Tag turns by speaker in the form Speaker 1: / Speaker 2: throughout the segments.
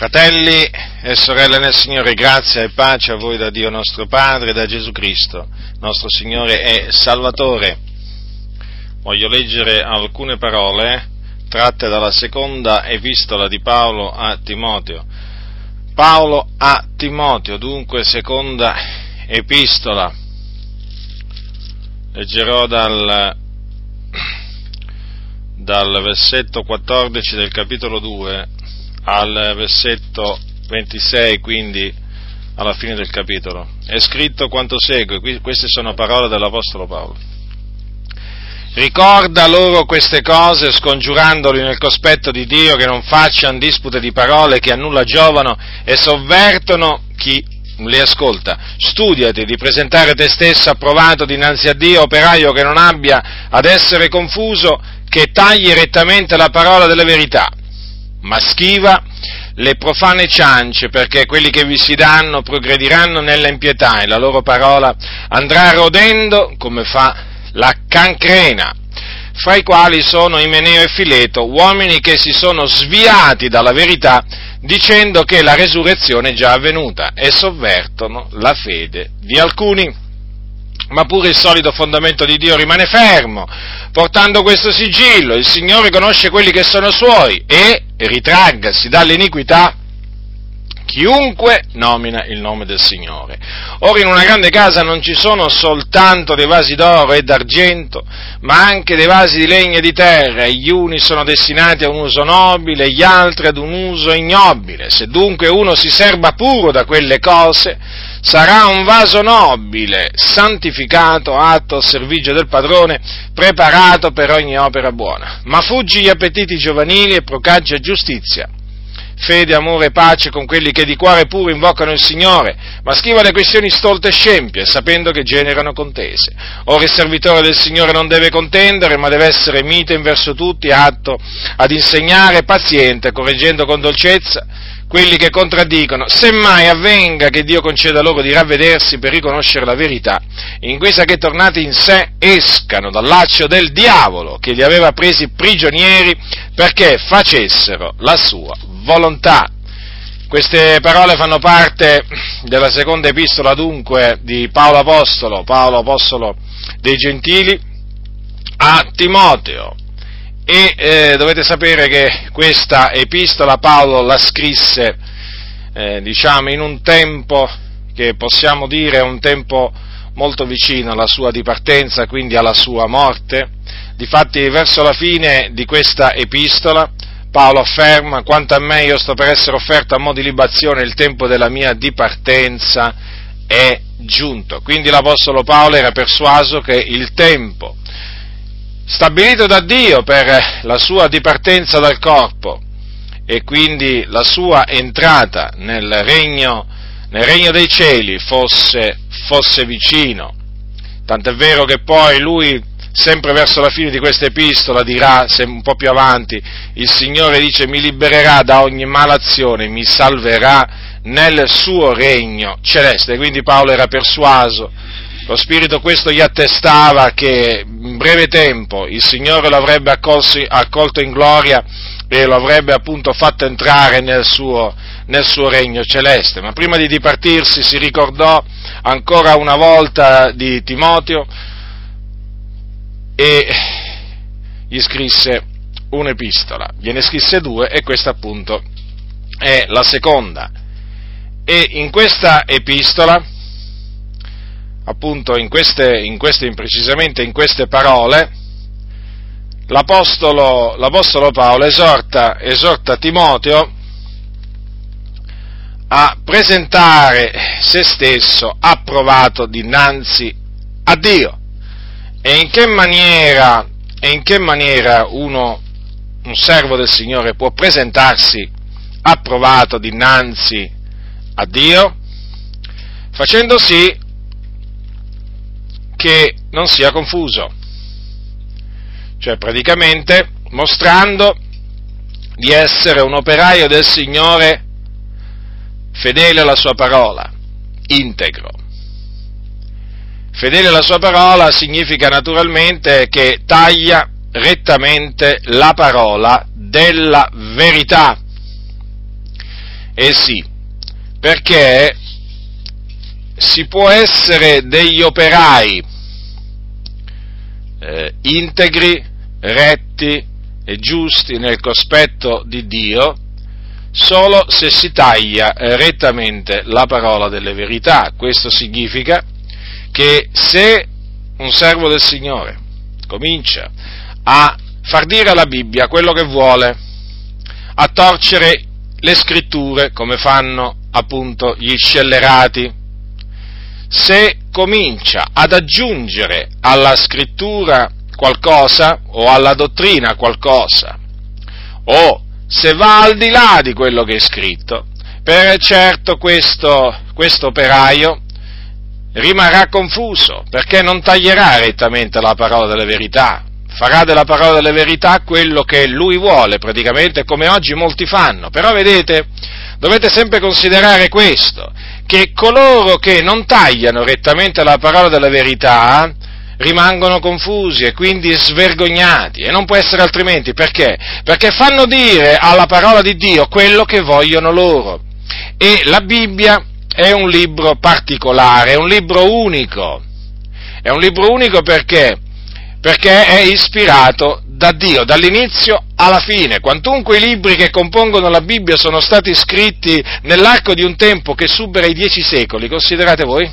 Speaker 1: Fratelli e sorelle nel Signore, grazia e pace a voi da Dio nostro Padre da Gesù Cristo, nostro Signore e Salvatore. Voglio leggere alcune parole tratte dalla seconda epistola di Paolo a Timoteo. Paolo a Timoteo, dunque seconda epistola. Leggerò dal, dal versetto 14 del capitolo 2 al versetto 26, quindi alla fine del capitolo. È scritto quanto segue, queste sono parole dell'Apostolo Paolo. Ricorda loro queste cose, scongiurandoli nel cospetto di Dio che non facciano dispute di parole che a nulla giovano e sovvertono chi le ascolta. Studiati di presentare te stesso approvato dinanzi a Dio, operaio che non abbia ad essere confuso, che tagli rettamente la parola della verità ma schiva le profane ciance, perché quelli che vi si danno progrediranno nella impietà e la loro parola andrà rodendo come fa la cancrena, fra i quali sono Imeneo e Fileto, uomini che si sono sviati dalla verità dicendo che la resurrezione è già avvenuta e sovvertono la fede di alcuni ma pure il solido fondamento di Dio rimane fermo, portando questo sigillo, il Signore conosce quelli che sono suoi e ritraggasi dall'iniquità chiunque nomina il nome del Signore. Ora in una grande casa non ci sono soltanto dei vasi d'oro e d'argento, ma anche dei vasi di legno e di terra, e gli uni sono destinati a un uso nobile gli altri ad un uso ignobile. Se dunque uno si serba puro da quelle cose, sarà un vaso nobile, santificato, atto al servizio del padrone, preparato per ogni opera buona. Ma fuggi gli appetiti giovanili e procaggia giustizia fede, amore e pace con quelli che di cuore puro invocano il Signore, ma schiva le questioni stolte e scempie, sapendo che generano contese. Ora il servitore del Signore non deve contendere, ma deve essere mite in verso tutti, atto ad insegnare, paziente, correggendo con dolcezza quelli che contraddicono, semmai avvenga che Dio conceda loro di ravvedersi per riconoscere la verità, in guisa che tornati in sé escano dal laccio del diavolo che li aveva presi prigionieri perché facessero la sua volontà. Queste parole fanno parte della seconda epistola dunque di Paolo Apostolo, Paolo Apostolo dei Gentili, a Timoteo. E eh, dovete sapere che questa epistola Paolo la scrisse, eh, diciamo, in un tempo che possiamo dire è un tempo molto vicino alla sua dipartenza, quindi alla sua morte. Difatti, verso la fine di questa epistola, Paolo afferma, quanto a me io sto per essere offerto a mo' di libazione, il tempo della mia dipartenza è giunto. Quindi l'Apostolo Paolo era persuaso che il tempo stabilito da Dio per la sua dipartenza dal corpo e quindi la sua entrata nel regno, nel regno dei cieli fosse, fosse vicino. Tant'è vero che poi lui sempre verso la fine di questa epistola dirà, un po' più avanti, il Signore dice mi libererà da ogni malazione, mi salverà nel suo regno celeste. Quindi Paolo era persuaso, lo Spirito questo gli attestava che in breve tempo il Signore lo avrebbe accolto in gloria e lo avrebbe appunto fatto entrare nel suo, nel suo regno celeste. Ma prima di dipartirsi si ricordò ancora una volta di Timoteo, e gli scrisse un'epistola, gliene scrisse due e questa appunto è la seconda. E in questa epistola, appunto in queste, in queste precisamente in queste parole, l'Apostolo, l'Apostolo Paolo esorta, esorta Timoteo a presentare se stesso approvato dinanzi a Dio e in che maniera, in che maniera uno, un servo del Signore, può presentarsi approvato dinanzi a Dio? Facendo sì che non sia confuso, cioè praticamente mostrando di essere un operaio del Signore fedele alla sua parola, integro. Fedele alla sua parola significa naturalmente che taglia rettamente la parola della verità. Eh sì, perché si può essere degli operai eh, integri, retti e giusti nel cospetto di Dio solo se si taglia rettamente la parola delle verità. Questo significa che se un servo del Signore comincia a far dire alla Bibbia quello che vuole, a torcere le scritture come fanno appunto gli scellerati, se comincia ad aggiungere alla scrittura qualcosa o alla dottrina qualcosa, o se va al di là di quello che è scritto, per certo questo, questo operaio rimarrà confuso perché non taglierà rettamente la parola della verità, farà della parola delle verità quello che lui vuole, praticamente come oggi molti fanno. Però vedete, dovete sempre considerare questo, che coloro che non tagliano rettamente la parola della verità rimangono confusi e quindi svergognati e non può essere altrimenti perché? Perché fanno dire alla parola di Dio quello che vogliono loro. E la Bibbia è un libro particolare, è un libro unico. È un libro unico perché? Perché è ispirato da Dio, dall'inizio alla fine. Quantunque i libri che compongono la Bibbia sono stati scritti nell'arco di un tempo che supera i dieci secoli, considerate voi?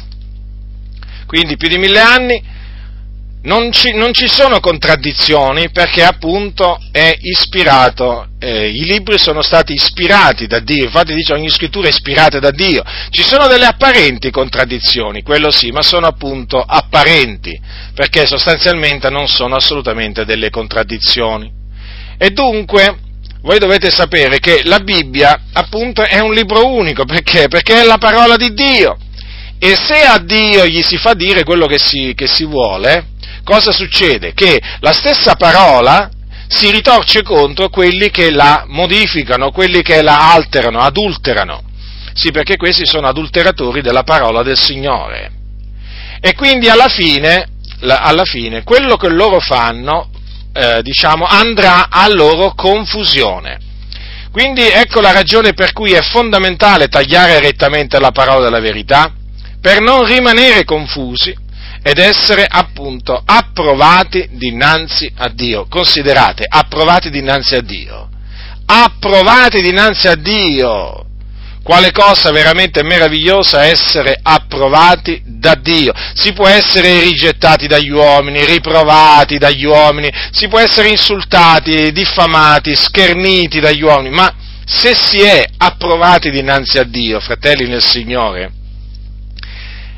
Speaker 1: Quindi più di mille anni, non ci, non ci, sono contraddizioni perché appunto è ispirato, eh, i libri sono stati ispirati da Dio, infatti dice ogni scrittura è ispirata da Dio. Ci sono delle apparenti contraddizioni, quello sì, ma sono appunto apparenti, perché sostanzialmente non sono assolutamente delle contraddizioni. E dunque voi dovete sapere che la Bibbia appunto è un libro unico, perché? Perché è la parola di Dio. E se a Dio gli si fa dire quello che si, che si vuole, cosa succede? Che la stessa parola si ritorce contro quelli che la modificano, quelli che la alterano, adulterano. Sì, perché questi sono adulteratori della parola del Signore. E quindi alla fine, alla fine quello che loro fanno, eh, diciamo, andrà a loro confusione. Quindi ecco la ragione per cui è fondamentale tagliare rettamente la parola della verità, per non rimanere confusi ed essere appunto approvati dinanzi a Dio. Considerate, approvati dinanzi a Dio. Approvati dinanzi a Dio. Quale cosa veramente meravigliosa essere approvati da Dio. Si può essere rigettati dagli uomini, riprovati dagli uomini, si può essere insultati, diffamati, scherniti dagli uomini, ma se si è approvati dinanzi a Dio, fratelli nel Signore,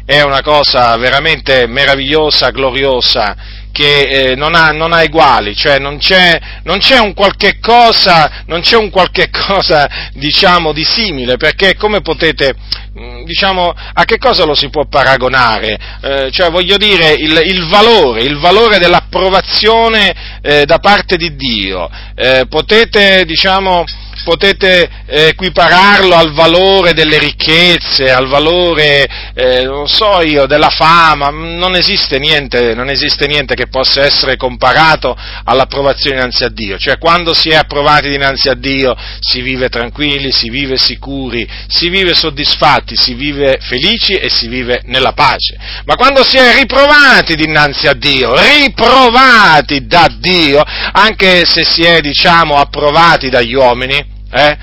Speaker 1: è una cosa veramente meravigliosa, gloriosa, che eh, non, ha, non, ha, eguali, cioè non c'è, non c'è, un qualche cosa, non c'è un qualche cosa, diciamo, di simile, perché come potete, mm, diciamo, a che cosa lo si può paragonare? Eh, cioè, voglio dire, il, il, valore, il valore dell'approvazione eh, da parte di Dio, eh, potete, diciamo, potete eh, equipararlo al valore delle ricchezze, al valore, eh, non so io, della fama, non esiste, niente, non esiste niente che possa essere comparato all'approvazione dinanzi a Dio, cioè quando si è approvati dinanzi a Dio si vive tranquilli, si vive sicuri, si vive soddisfatti, si vive felici e si vive nella pace, ma quando si è riprovati dinanzi a Dio, riprovati da Dio, anche se si è, diciamo, approvati dagli uomini, eh?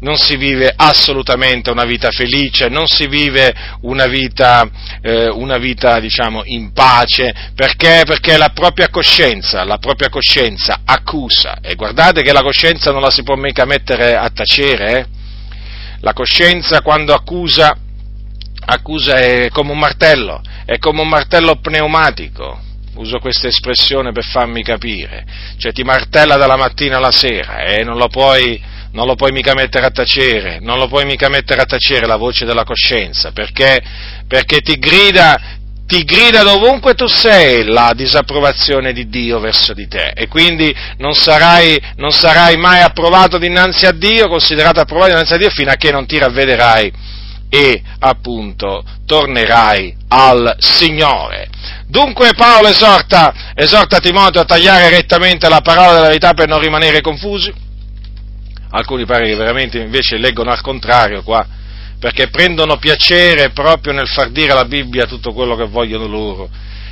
Speaker 1: non si vive assolutamente una vita felice, non si vive una vita, eh, una vita diciamo, in pace, perché? Perché la propria coscienza, la propria coscienza accusa, e guardate che la coscienza non la si può mica mettere a tacere, eh? la coscienza quando accusa, accusa è come un martello, è come un martello pneumatico, uso questa espressione per farmi capire, cioè ti martella dalla mattina alla sera e non lo puoi non lo puoi mica mettere a tacere, non lo puoi mica mettere a tacere la voce della coscienza, perché, perché ti grida, ti grida dovunque tu sei la disapprovazione di Dio verso di te e quindi non sarai, non sarai mai approvato dinanzi a Dio, considerato approvato dinanzi a Dio fino a che non ti ravvederai e appunto tornerai al Signore. Dunque Paolo esorta, esorta Timoteo a tagliare rettamente la parola della verità per non rimanere confusi, alcuni pare che veramente invece leggono al contrario qua, perché prendono piacere proprio nel far dire alla Bibbia tutto quello che vogliono loro.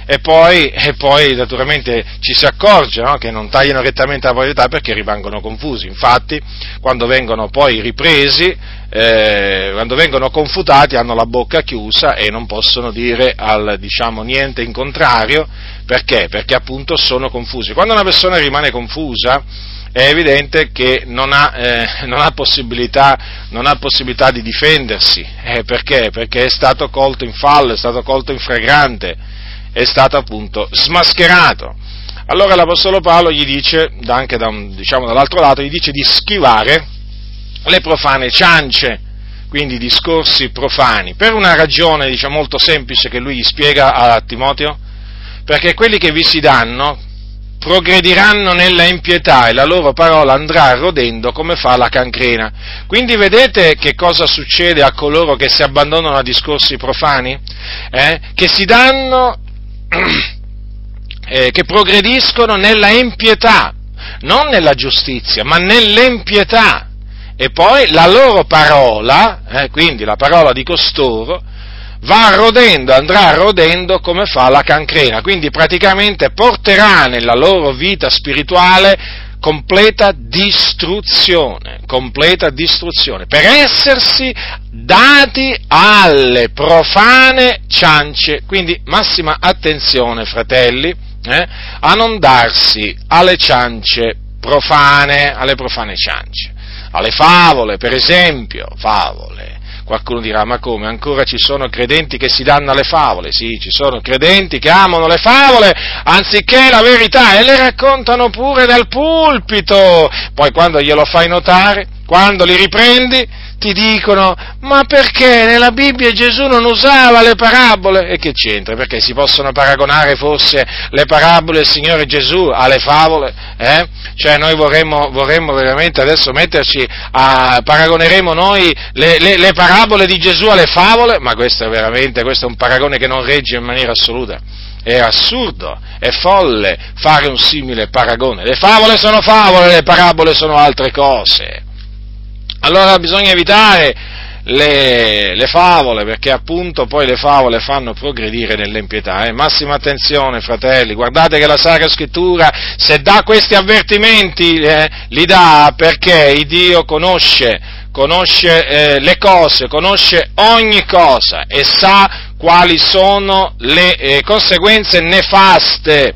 Speaker 1: E poi, e poi naturalmente ci si accorge no? che non tagliano rettamente la verità perché rimangono confusi. Infatti, quando vengono poi ripresi, eh, quando vengono confutati, hanno la bocca chiusa e non possono dire al, diciamo, niente in contrario. Perché? Perché appunto sono confusi. Quando una persona rimane confusa, è evidente che non ha, eh, non ha, possibilità, non ha possibilità, di difendersi. Eh, perché? Perché è stato colto in fallo, è stato colto in fragrante, è stato appunto smascherato. Allora l'Apostolo Paolo gli dice, anche da un, diciamo, dall'altro lato, gli dice di schivare le profane ciance, quindi discorsi profani, per una ragione diciamo, molto semplice che lui gli spiega a Timoteo, perché quelli che vi si danno, progrediranno nella impietà e la loro parola andrà rodendo come fa la cancrena. Quindi vedete che cosa succede a coloro che si abbandonano a discorsi profani? Eh? Che si danno, eh, che progrediscono nella impietà, non nella giustizia, ma nell'impietà. E poi la loro parola, eh, quindi la parola di costoro, va rodendo, andrà rodendo come fa la cancrena, quindi praticamente porterà nella loro vita spirituale completa distruzione, completa distruzione, per essersi dati alle profane ciance. Quindi massima attenzione, fratelli, eh, a non darsi alle ciance profane, alle profane ciance, alle favole, per esempio, favole Qualcuno dirà, ma come? Ancora ci sono credenti che si danno alle favole? Sì, ci sono credenti che amano le favole anziché la verità e le raccontano pure dal pulpito. Poi quando glielo fai notare, quando li riprendi, ti dicono, ma perché nella Bibbia Gesù non usava le parabole? E che c'entra? Perché si possono paragonare forse le parabole del Signore Gesù alle favole? Eh? Cioè noi vorremmo, vorremmo, veramente adesso metterci a, paragoneremo noi le, le, le, parabole di Gesù alle favole? Ma questo è veramente, questo è un paragone che non regge in maniera assoluta. È assurdo, è folle fare un simile paragone. Le favole sono favole, le parabole sono altre cose. Allora bisogna evitare le, le, favole, perché appunto poi le favole fanno progredire nell'impietà. Eh? Massima attenzione, fratelli, guardate che la Sacra Scrittura, se dà questi avvertimenti, eh, li dà perché il Dio conosce, conosce eh, le cose, conosce ogni cosa e sa quali sono le eh, conseguenze nefaste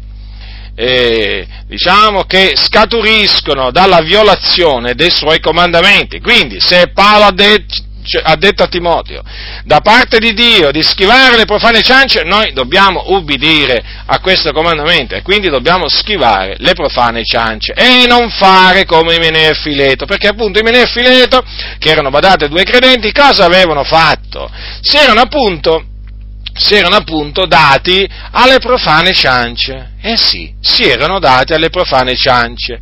Speaker 1: eh, diciamo che scaturiscono dalla violazione dei suoi comandamenti. Quindi, se Paolo ha detto, ha detto a Timoteo, da parte di Dio di schivare le profane ciance, noi dobbiamo ubbidire a questo comandamento e quindi dobbiamo schivare le profane ciance e non fare come Imeneo e Fileto, perché appunto Imeneo e Fileto, che erano badate due credenti, cosa avevano fatto? Si erano appunto si erano appunto dati alle profane ciance. Eh sì, si erano dati alle profane ciance.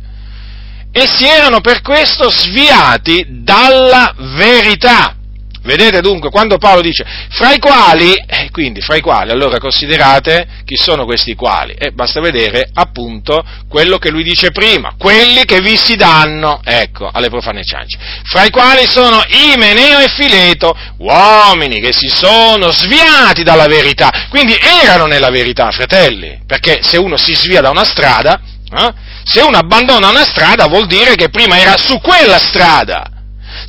Speaker 1: E si erano per questo sviati dalla verità. Vedete dunque, quando Paolo dice, fra i quali, eh, quindi fra i quali, allora considerate chi sono questi quali, eh, basta vedere appunto quello che lui dice prima, quelli che vi si danno, ecco, alle profane ciance, fra i quali sono Imeneo e Fileto, uomini che si sono sviati dalla verità, quindi erano nella verità, fratelli, perché se uno si svia da una strada, eh, se uno abbandona una strada vuol dire che prima era su quella strada,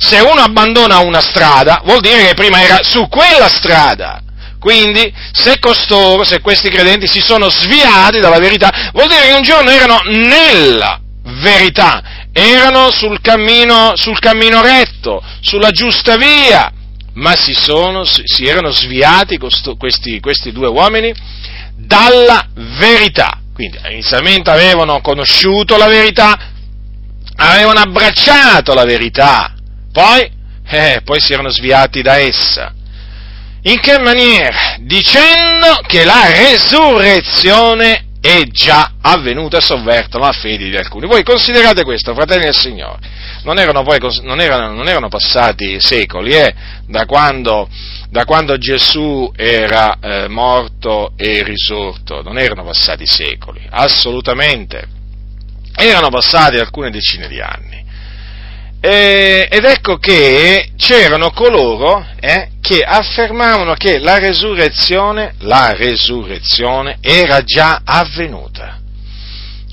Speaker 1: se uno abbandona una strada, vuol dire che prima era su quella strada. Quindi, se costoro, se questi credenti si sono sviati dalla verità, vuol dire che un giorno erano nella verità, erano sul cammino, sul cammino retto, sulla giusta via, ma si, sono, si erano sviati costo, questi, questi due uomini dalla verità. Quindi inizialmente avevano conosciuto la verità, avevano abbracciato la verità, poi, eh, poi si erano sviati da essa. In che maniera? Dicendo che la resurrezione è già avvenuta e sovverto la fede di alcuni. Voi considerate questo, fratelli del Signore. Non erano, poi, non erano, non erano passati secoli, eh, da, quando, da quando, Gesù era eh, morto e risorto, non erano passati secoli, assolutamente. Erano passati alcune decine di anni. Eh, ed ecco che c'erano coloro eh, che affermavano che la resurrezione, la resurrezione era già avvenuta.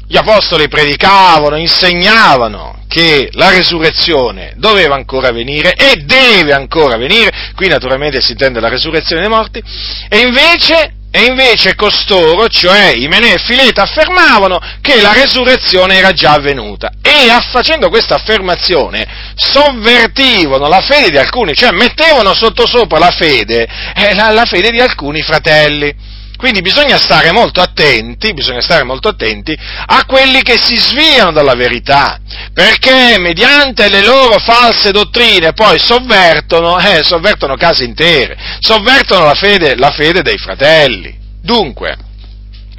Speaker 1: Gli apostoli predicavano, insegnavano che la resurrezione doveva ancora venire e deve ancora venire, qui naturalmente si intende la resurrezione dei morti, e invece e invece costoro, cioè i Fileta, affermavano che la resurrezione era già avvenuta e facendo questa affermazione sovvertivano la fede di alcuni, cioè mettevano sottosopra la fede, eh, la, la fede di alcuni fratelli. Quindi bisogna stare molto attenti, bisogna stare molto attenti a quelli che si sviano dalla verità, perché mediante le loro false dottrine poi sovvertono, eh, sovvertono case intere, sovvertono la fede, la fede dei fratelli. Dunque,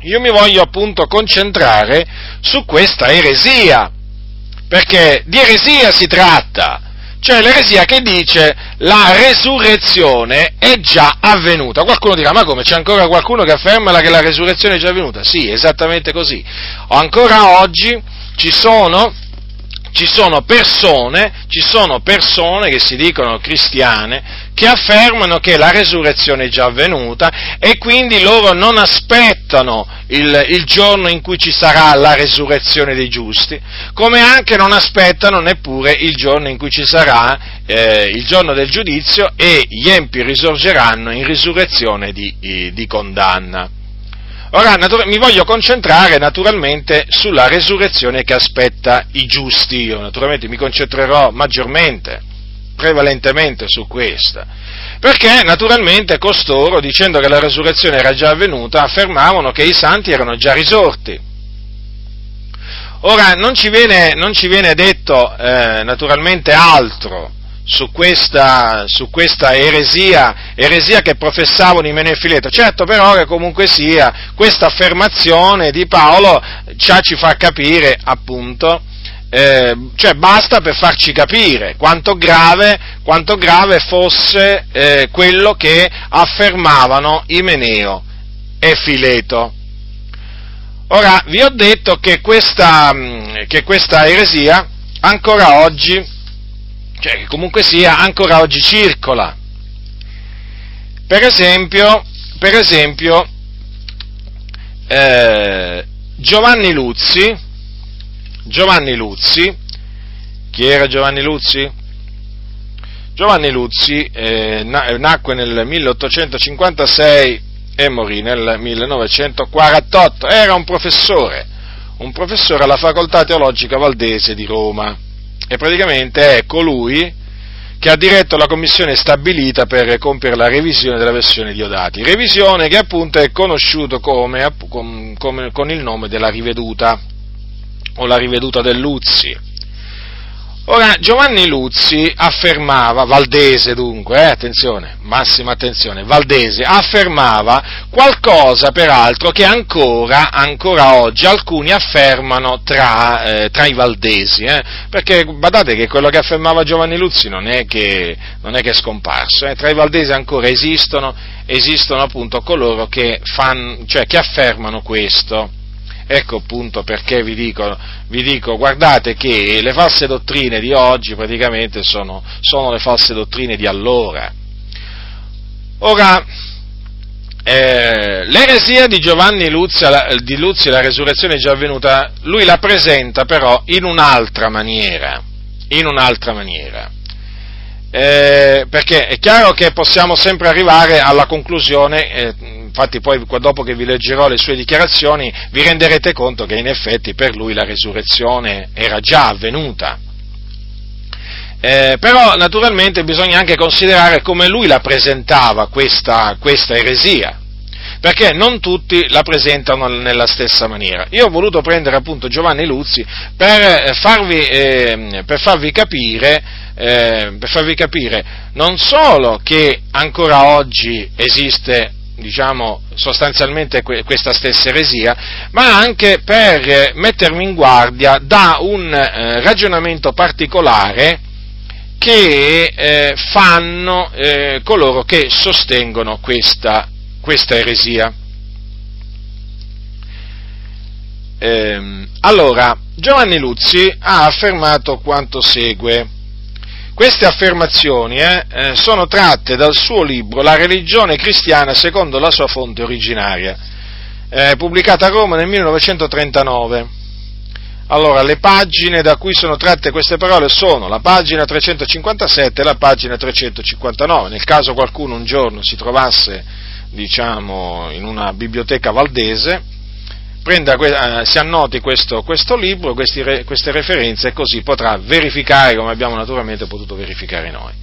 Speaker 1: io mi voglio appunto concentrare su questa eresia, perché di eresia si tratta cioè l'eresia che dice la resurrezione è già avvenuta. Qualcuno dirà, ma come c'è ancora qualcuno che afferma che la resurrezione è già avvenuta? Sì, esattamente così. Ancora oggi ci sono ci sono persone, ci sono persone che si dicono cristiane che affermano che la resurrezione è già avvenuta e quindi loro non aspettano il, il, giorno in cui ci sarà la resurrezione dei giusti, come anche non aspettano neppure il giorno in cui ci sarà eh, il giorno del giudizio e gli empi risorgeranno in risurrezione di, di condanna. Ora, natura- mi voglio concentrare naturalmente sulla resurrezione che aspetta i giusti. Io naturalmente mi concentrerò maggiormente, prevalentemente su questa. Perché naturalmente costoro, dicendo che la resurrezione era già avvenuta, affermavano che i santi erano già risorti. Ora, non ci viene, non ci viene detto eh, naturalmente altro su questa, su questa eresia, eresia, che professavano i Menefileta. Certo però che comunque sia, questa affermazione di Paolo già ci fa capire appunto, eh, cioè basta per farci capire quanto grave, quanto grave fosse eh, quello che affermavano Imeneo e Fileto. Ora, vi ho detto che questa, che questa eresia ancora oggi cioè comunque sia ancora oggi circola. Per esempio, per esempio eh, Giovanni Luzzi, Giovanni Luzzi, chi era Giovanni Luzzi? Giovanni Luzzi eh, nacque nel 1856 e morì nel 1948, era un professore, un professore alla Facoltà Teologica Valdese di Roma. E praticamente è colui che ha diretto la commissione stabilita per compiere la revisione della versione di Odati, revisione che appunto è conosciuto come, come, con il nome della riveduta o la riveduta del Luzzi. Ora, Giovanni Luzzi affermava, Valdese dunque, eh, attenzione, massima attenzione, Valdese affermava qualcosa peraltro che ancora, ancora oggi alcuni affermano tra, eh, tra i valdesi, eh, perché badate che quello che affermava Giovanni Luzzi non è che, non è, che è scomparso, eh, tra i valdesi ancora esistono, esistono appunto coloro che, fan, cioè, che affermano questo. Ecco appunto perché vi dico, vi dico, guardate che le false dottrine di oggi praticamente sono, sono le false dottrine di allora. Ora, eh, l'eresia di Giovanni Luzzi, di Luzzi, la resurrezione è già avvenuta, lui la presenta però in un'altra maniera, in un'altra maniera eh, perché è chiaro che possiamo sempre arrivare alla conclusione, eh, infatti poi dopo che vi leggerò le sue dichiarazioni vi renderete conto che in effetti per lui la resurrezione era già avvenuta. Eh, però naturalmente bisogna anche considerare come lui la presentava questa, questa eresia, perché non tutti la presentano nella stessa maniera. Io ho voluto prendere appunto Giovanni Luzzi per eh, farvi, eh, per farvi capire eh, per farvi capire non solo che ancora oggi esiste diciamo, sostanzialmente questa stessa eresia, ma anche per mettermi in guardia da un eh, ragionamento particolare che eh, fanno eh, coloro che sostengono questa, questa eresia. Ehm, allora, Giovanni Luzzi ha affermato quanto segue queste affermazioni eh, eh, sono tratte dal suo libro La religione cristiana secondo la sua fonte originaria, eh, pubblicata a Roma nel 1939. Allora, le pagine da cui sono tratte queste parole sono la pagina 357 e la pagina 359. Nel caso qualcuno un giorno si trovasse, diciamo, in una biblioteca valdese, prenda, eh, si annoti questo, questo libro, questi, queste referenze e così potrà verificare come abbiamo naturalmente potuto verificare noi.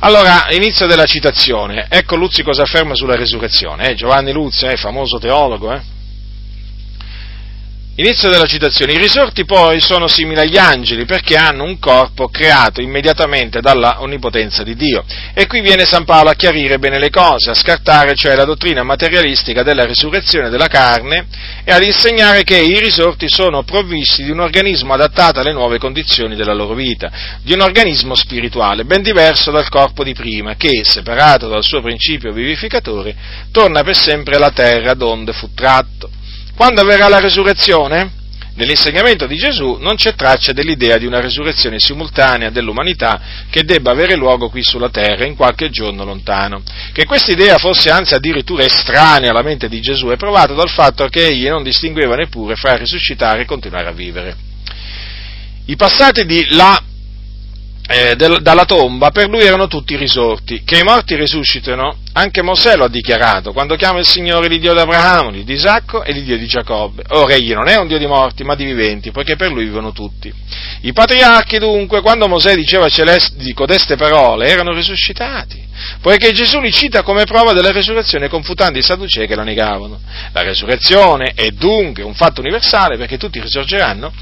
Speaker 1: Allora, inizio della citazione. Ecco Luzzi cosa afferma sulla resurrezione. Eh? Giovanni Luzzi, eh, famoso teologo, eh? Inizio della citazione. I risorti poi sono simili agli angeli perché hanno un corpo creato immediatamente dalla onnipotenza di Dio. E qui viene San Paolo a chiarire bene le cose, a scartare cioè la dottrina materialistica della risurrezione della carne e ad insegnare che i risorti sono provvisti di un organismo adattato alle nuove condizioni della loro vita, di un organismo spirituale, ben diverso dal corpo di prima, che, separato dal suo principio vivificatore, torna per sempre alla terra donde fu tratto. Quando avverrà la resurrezione? Nell'insegnamento di Gesù non c'è traccia dell'idea di una resurrezione simultanea dell'umanità che debba avere luogo qui sulla terra in qualche giorno lontano. Che questa idea fosse anzi addirittura estranea alla mente di Gesù è provato dal fatto che egli non distingueva neppure fra risuscitare e continuare a vivere. I passati di là eh, del, dalla tomba per lui erano tutti risorti. Che i morti risuscitano, anche Mosè lo ha dichiarato, quando chiama il Signore l'Iddio di Abramo, l'Iddio di Isacco e l'Iddio di Giacobbe. Ora egli non è un Dio di morti, ma di viventi, poiché per lui vivono tutti. I patriarchi dunque, quando Mosè diceva celesti codeste parole, erano risuscitati, poiché Gesù li cita come prova della resurrezione, confutando i sadducei che la negavano. La resurrezione è dunque un fatto universale, perché tutti risorgeranno,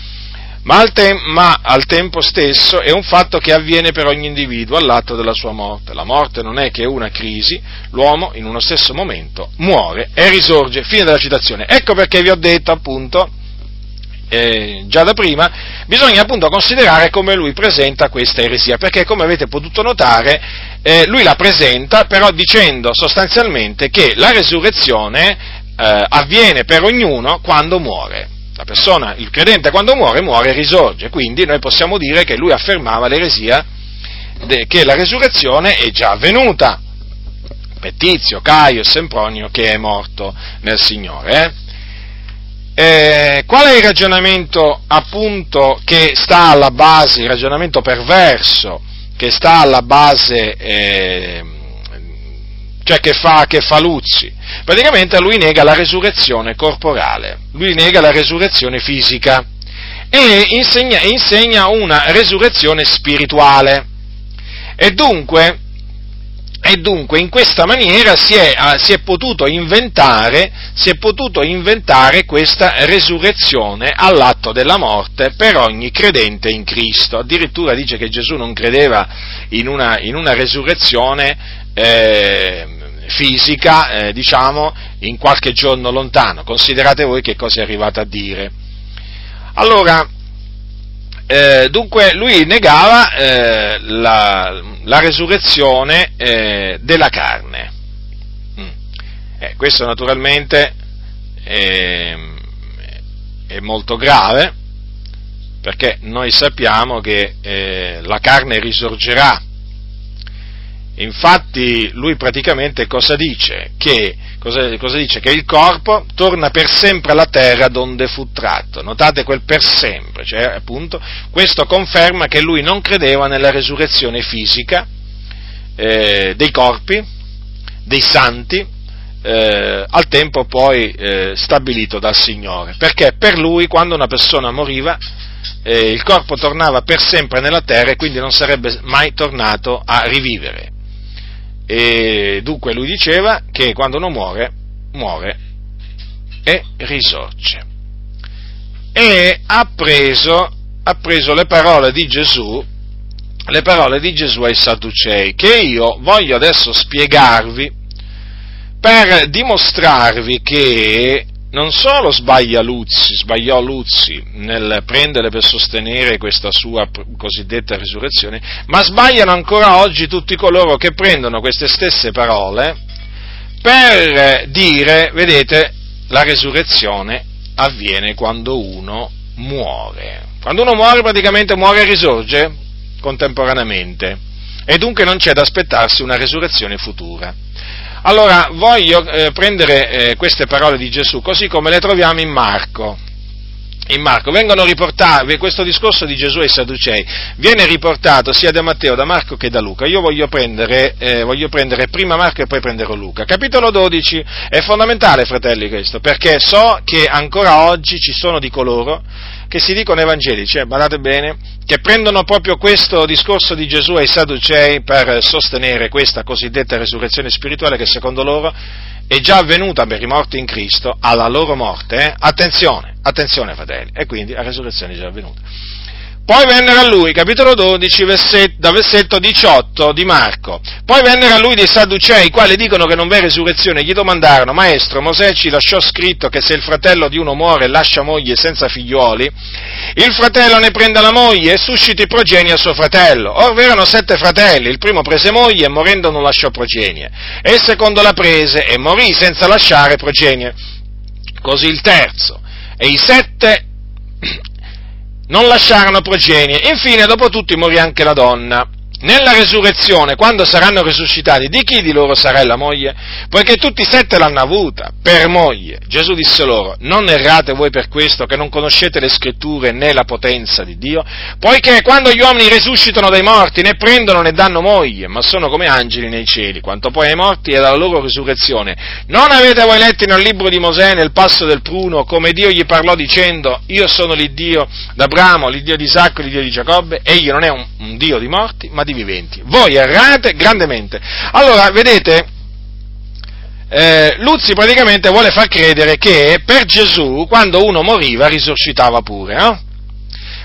Speaker 1: ma al, te- ma al, tempo stesso è un fatto che avviene per ogni individuo all'atto della sua morte. La morte non è che una crisi, l'uomo in uno stesso momento muore e risorge. Fine della citazione. Ecco perché vi ho detto appunto, eh, già da prima, bisogna appunto considerare come lui presenta questa eresia, perché come avete potuto notare, eh, lui la presenta però dicendo sostanzialmente che la resurrezione eh, avviene per ognuno quando muore la persona, il credente quando muore, muore e risorge, quindi noi possiamo dire che lui affermava l'eresia che la resurrezione è già avvenuta per Tizio, Caio Sempronio che è morto nel Signore. Eh? Eh, qual è il ragionamento appunto che sta alla base, il ragionamento perverso che sta alla base eh, cioè che fa, che fa Luzzi. Praticamente lui nega la resurrezione corporale, lui nega la resurrezione fisica e insegna, insegna una resurrezione spirituale. E dunque, e dunque in questa maniera si è, ah, si, è inventare, si è, potuto inventare, questa resurrezione all'atto della morte per ogni credente in Cristo. Addirittura dice che Gesù non credeva in una, in una resurrezione eh, fisica, eh, diciamo, in qualche giorno lontano. Considerate voi che cosa è arrivato a dire. Allora, eh, dunque lui negava eh, la, la, resurrezione eh, della carne. Mm. Eh, questo naturalmente è, è, molto grave perché noi sappiamo che eh, la carne risorgerà Infatti lui praticamente cosa dice? Che, cosa, cosa dice? che, il corpo torna per sempre alla terra donde fu tratto. Notate quel per sempre, cioè appunto questo conferma che lui non credeva nella resurrezione fisica eh, dei corpi, dei santi, eh, al tempo poi eh, stabilito dal Signore. Perché per lui quando una persona moriva eh, il corpo tornava per sempre nella terra e quindi non sarebbe mai tornato a rivivere. E dunque lui diceva che quando uno muore, muore e risorge. E ha preso, ha preso le parole di Gesù, le parole di Gesù ai Sadducei, che io voglio adesso spiegarvi per dimostrarvi che non solo sbaglia Luzzi, sbagliò Luzzi nel prendere per sostenere questa sua cosiddetta risurrezione, ma sbagliano ancora oggi tutti coloro che prendono queste stesse parole per dire, vedete, la resurrezione avviene quando uno muore. Quando uno muore praticamente muore e risorge, contemporaneamente e dunque non c'è da aspettarsi una resurrezione futura. Allora voglio eh, prendere eh, queste parole di Gesù così come le troviamo in Marco. In Marco questo discorso di Gesù e i Sadducei viene riportato sia da Matteo, da Marco che da Luca. Io voglio prendere, eh, voglio prendere prima Marco e poi prenderò Luca. Capitolo 12 è fondamentale, fratelli, questo, perché so che ancora oggi ci sono di coloro che si dicono evangelici, eh, badate bene, che prendono proprio questo discorso di Gesù ai Sadducei per sostenere questa cosiddetta resurrezione spirituale che secondo loro è già avvenuta per i morti in Cristo alla loro morte. Eh? Attenzione, attenzione fratelli, e quindi la resurrezione è già avvenuta. Poi vennero a lui, capitolo 12, versetto, da versetto 18 di Marco. Poi vennero a lui dei Sadducei, i quali dicono che non v'è resurrezione. Gli domandarono, maestro, Mosè ci lasciò scritto che se il fratello di uno muore e lascia moglie senza figliuoli, il fratello ne prenda la moglie e susciti progenie al suo fratello. Or erano sette fratelli, il primo prese moglie e morendo non lasciò progenie. E il secondo la prese e morì senza lasciare progenie. Così il terzo. E i sette non lasciarono progenie. Infine, dopo tutti, morì anche la donna. Nella resurrezione, quando saranno risuscitati, di chi di loro sarà la moglie? Poiché tutti sette l'hanno avuta per moglie. Gesù disse loro, non errate voi per questo che non conoscete le scritture né la potenza di Dio, poiché quando gli uomini risuscitano dai morti né prendono né danno moglie, ma sono come angeli nei cieli, quanto poi ai morti e dalla loro risurrezione. Non avete voi letti nel libro di Mosè, nel passo del pruno, come Dio gli parlò dicendo, io sono l'Iddio d'Abramo, l'Iddio di Isacco, l'Iddio di Giacobbe, egli non è un, un Dio di morti, ma di viventi. Voi errate grandemente. Allora, vedete, eh, Luzzi praticamente vuole far credere che per Gesù, quando uno moriva, risuscitava pure, no?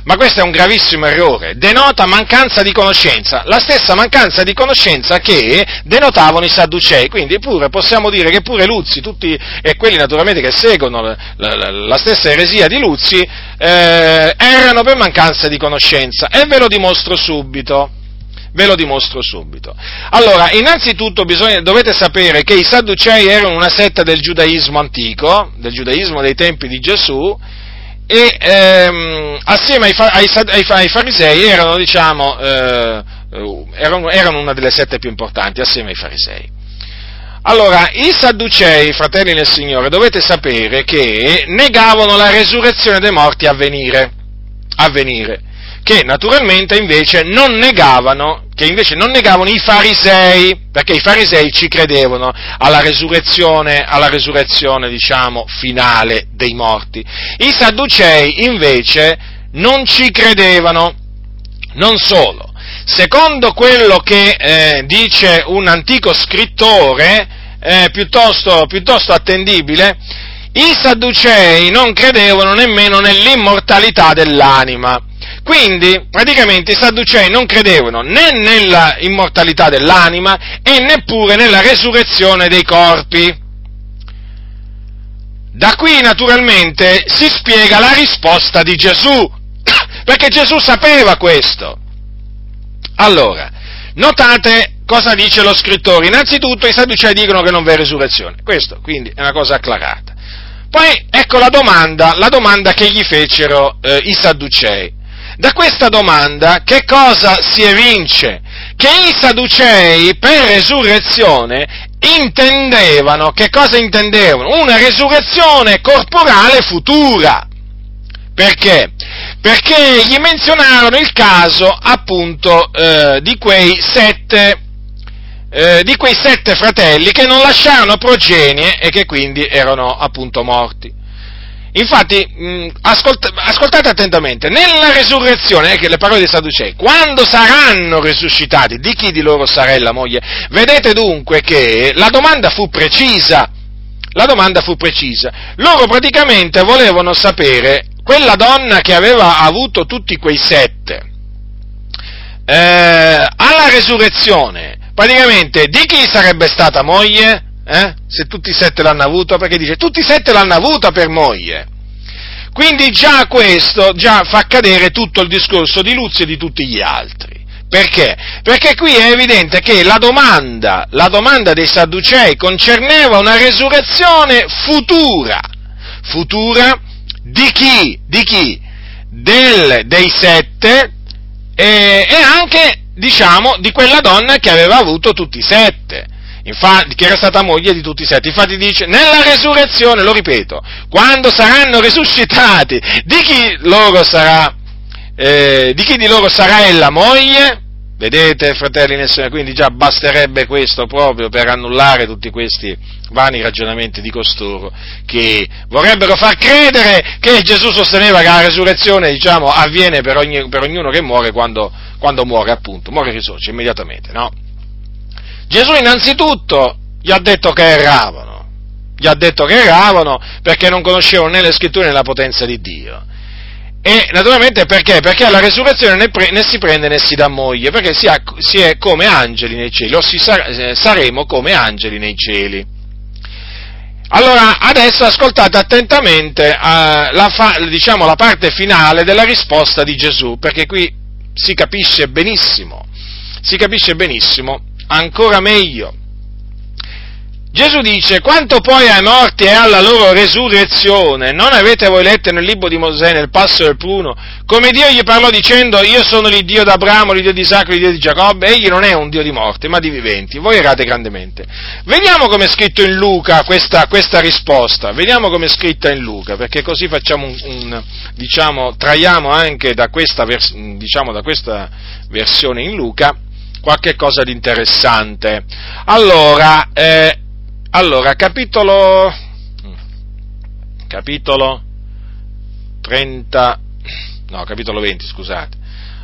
Speaker 1: Ma questo è un gravissimo errore, denota mancanza di conoscenza, la stessa mancanza di conoscenza che denotavano i Sadducei, quindi pure possiamo dire che pure Luzzi, tutti e quelli naturalmente che seguono la, la, la stessa eresia di Luzzi, eh, erano per mancanza di conoscenza e ve lo dimostro subito. Ve lo dimostro subito. Allora, innanzitutto bisogna, dovete sapere che i Sadducei erano una setta del giudaismo antico, del giudaismo dei tempi di Gesù, e ehm, assieme ai, ai, ai, ai, farisei erano, diciamo, eh, erano, erano una delle sette più importanti, assieme ai farisei. Allora, i Sadducei, fratelli nel Signore, dovete sapere che negavano la resurrezione dei morti a venire. A venire che naturalmente invece non negavano, invece non negavano i farisei, perché i farisei ci credevano alla resurrezione, alla resurrezione, diciamo, finale dei morti. I sadducei invece non ci credevano, non solo. Secondo quello che eh, dice un antico scrittore, eh, piuttosto, piuttosto attendibile, i sadducei non credevano nemmeno nell'immortalità dell'anima. Quindi, praticamente, i Sadducei non credevano né nella immortalità dell'anima e neppure nella resurrezione dei corpi. Da qui, naturalmente, si spiega la risposta di Gesù, perché Gesù sapeva questo. Allora, notate cosa dice lo scrittore. Innanzitutto i Sadducei dicono che non v'è resurrezione. Questo, quindi, è una cosa acclarata. Poi, ecco la domanda, la domanda che gli fecero eh, i Sadducei. Da questa domanda che cosa si evince? Che i Sadducei per resurrezione intendevano, che cosa intendevano? Una resurrezione corporale futura. Perché? Perché gli menzionarono il caso appunto eh, di, quei sette, eh, di quei sette fratelli che non lasciarono progenie e che quindi erano appunto morti. Infatti, mh, ascolt- ascoltate attentamente, nella resurrezione, eh, le parole dei Sadducei, quando saranno risuscitati, di chi di loro sarà la moglie? Vedete dunque che la domanda fu precisa, la domanda fu precisa. Loro praticamente volevano sapere, quella donna che aveva avuto tutti quei sette, eh, alla resurrezione, praticamente di chi sarebbe stata moglie? Eh? Se tutti i sette l'hanno avuto, perché dice tutti i sette l'hanno avuta per moglie. Quindi già questo già fa cadere tutto il discorso di Luzio e di tutti gli altri. Perché? Perché qui è evidente che la domanda, la domanda dei Sadducei concerneva una resurrezione futura. Futura di chi? Di chi? Del, dei sette e, e anche, diciamo, di quella donna che aveva avuto tutti i sette. Infatti, che era stata moglie di tutti i sette. Infatti dice, nella resurrezione, lo ripeto, quando saranno risuscitati, di chi sarà, eh, di chi di loro sarà ella moglie? Vedete, fratelli nel Signore, quindi già basterebbe questo proprio per annullare tutti questi vani ragionamenti di costoro che vorrebbero far credere che Gesù sosteneva che la resurrezione, diciamo, avviene per, ogni, per ognuno che muore quando, quando, muore, appunto, muore risorge immediatamente, no? Gesù innanzitutto gli ha detto che erravano, gli ha detto che erravano perché non conoscevano né le scritture né la potenza di Dio. E naturalmente perché? Perché alla resurrezione né, pre, né, si prende né si dà moglie, perché si, ha, si è come angeli nei cieli, o sa, eh, saremo come angeli nei cieli. Allora, adesso ascoltate attentamente uh, la, fa, diciamo, la parte finale della risposta di Gesù, perché qui si capisce benissimo, si capisce benissimo, ancora meglio, Gesù dice, quanto poi ai morti e alla loro resurrezione, non avete voi letto nel libro di Mosè, nel passo del pruno, come Dio gli parlò dicendo, io sono l'Iddio d'Abramo, l'Iddio di Isacco, l'Iddio di Giacobbe, egli non è un Dio di morte, ma di viventi, voi errate grandemente. Vediamo come è scritto in Luca questa, questa risposta, vediamo come è scritta in Luca, perché così facciamo un, un diciamo, traiamo anche da questa, diciamo, da questa versione in Luca qualche cosa di interessante. Allora, eh, allora, capitolo, capitolo 30, no, capitolo 20, scusate.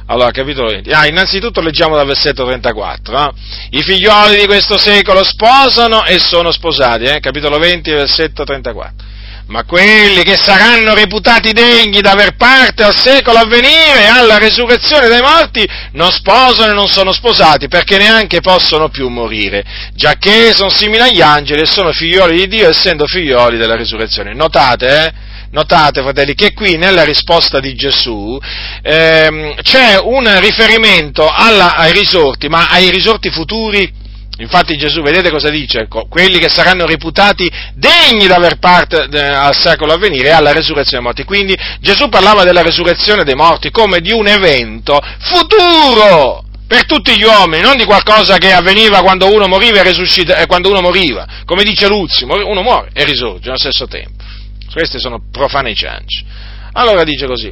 Speaker 1: Allora, capitolo 20. Ah, innanzitutto leggiamo dal versetto 34. Eh? I figlioli di questo secolo sposano e sono sposati. Eh? Capitolo 20, versetto 34 ma quelli che saranno reputati degni d'aver parte al secolo a venire e alla resurrezione dei morti non sposano e non sono sposati perché neanche possono più morire, giacché sono simili agli angeli e sono figlioli di Dio essendo figlioli della resurrezione. Notate, eh? Notate, fratelli, che qui nella risposta di Gesù ehm, c'è un riferimento alla, ai risorti, ma ai risorti futuri Infatti Gesù, vedete cosa dice? Quelli che saranno reputati degni di aver parte al secolo a venire e alla resurrezione dei morti. Quindi Gesù parlava della resurrezione dei morti come di un evento futuro per tutti gli uomini, non di qualcosa che avveniva quando uno moriva e resuscita, eh, quando uno moriva. Come dice Luzzi, uno muore e risorge allo stesso tempo. Questi sono profani cianci. Allora dice così,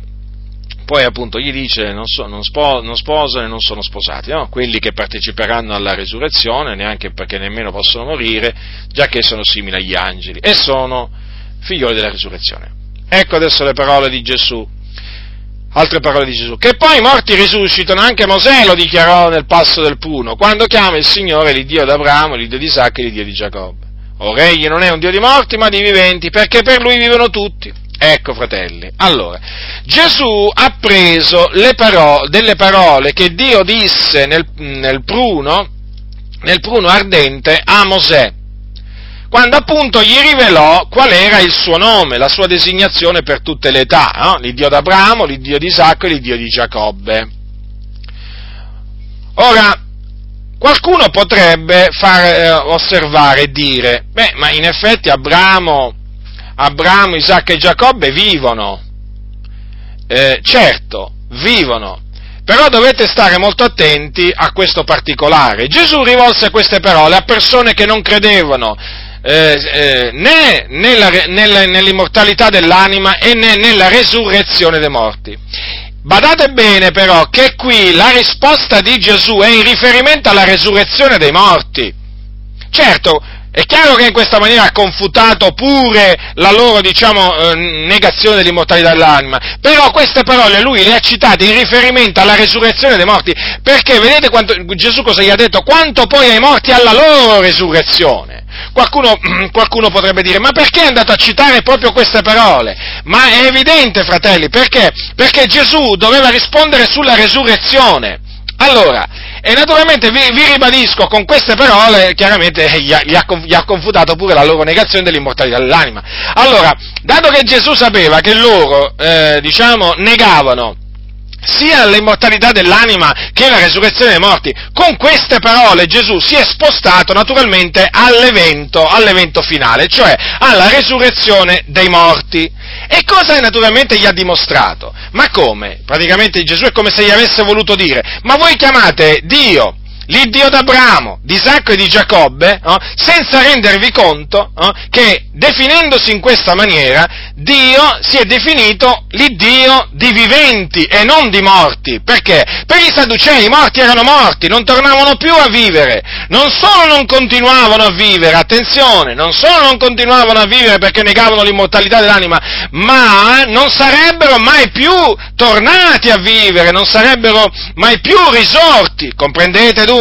Speaker 1: poi appunto gli dice non, so, non, spo, non sposano e non sono sposati, no? quelli che parteciperanno alla resurrezione, neanche perché nemmeno possono morire, già che sono simili agli angeli e sono figlioli della resurrezione. Ecco adesso le parole di Gesù, altre parole di Gesù, che poi i morti risuscitano, anche Mosè lo dichiarò nel passo del Pruno, quando chiama il Signore l'Iddio d'Abramo, l'Iddio di Isacco e l'Iddio di Giacobbe. Ora egli non è un Dio di morti, ma di viventi, perché per lui vivono tutti Ecco, fratelli, allora, Gesù ha preso parole, delle parole che Dio disse nel, nel, pruno, nel pruno ardente a Mosè, quando appunto gli rivelò qual era il suo nome, la sua designazione per tutte le età, no? l'Iddio d'Abramo, l'Iddio di Isacco e l'Iddio di Giacobbe. Ora, qualcuno potrebbe far eh, osservare e dire, beh, ma in effetti Abramo Abramo, Isacco e Giacobbe vivono. Eh, certo, vivono. Però dovete stare molto attenti a questo particolare. Gesù rivolse queste parole a persone che non credevano eh, eh, né nella, nella, nell'immortalità dell'anima e né nella resurrezione dei morti. Badate bene però che qui la risposta di Gesù è in riferimento alla resurrezione dei morti. Certo, è chiaro che in questa maniera ha confutato pure la loro, diciamo, eh, negazione dell'immortalità dell'anima, però queste parole lui le ha citate in riferimento alla resurrezione dei morti, perché vedete quanto, Gesù cosa gli ha detto? Quanto poi ai morti alla loro resurrezione. Qualcuno, qualcuno, potrebbe dire, ma perché è andato a citare proprio queste parole? Ma è evidente, fratelli, perché? Perché Gesù doveva rispondere sulla resurrezione. Allora, e naturalmente vi, vi, ribadisco, con queste parole, chiaramente gli ha, gli, ha, gli ha, confutato pure la loro negazione dell'immortalità dell'anima. Allora, dato che Gesù sapeva che loro, eh, diciamo, negavano sia l'immortalità dell'anima che la resurrezione dei morti. Con queste parole Gesù si è spostato naturalmente all'evento, all'evento finale, cioè alla resurrezione dei morti. E cosa naturalmente gli ha dimostrato? Ma come? Praticamente Gesù è come se gli avesse voluto dire, ma voi chiamate Dio l'Iddio d'Abramo, di Isacco e di Giacobbe, no? senza rendervi conto no? che definendosi in questa maniera Dio si è definito l'Iddio di viventi e non di morti. Perché? Per i Sadducei i morti erano morti, non tornavano più a vivere. Non solo non continuavano a vivere, attenzione, non solo non continuavano a vivere perché negavano l'immortalità dell'anima, ma non sarebbero mai più tornati a vivere, non sarebbero mai più risorti. Comprendete dunque?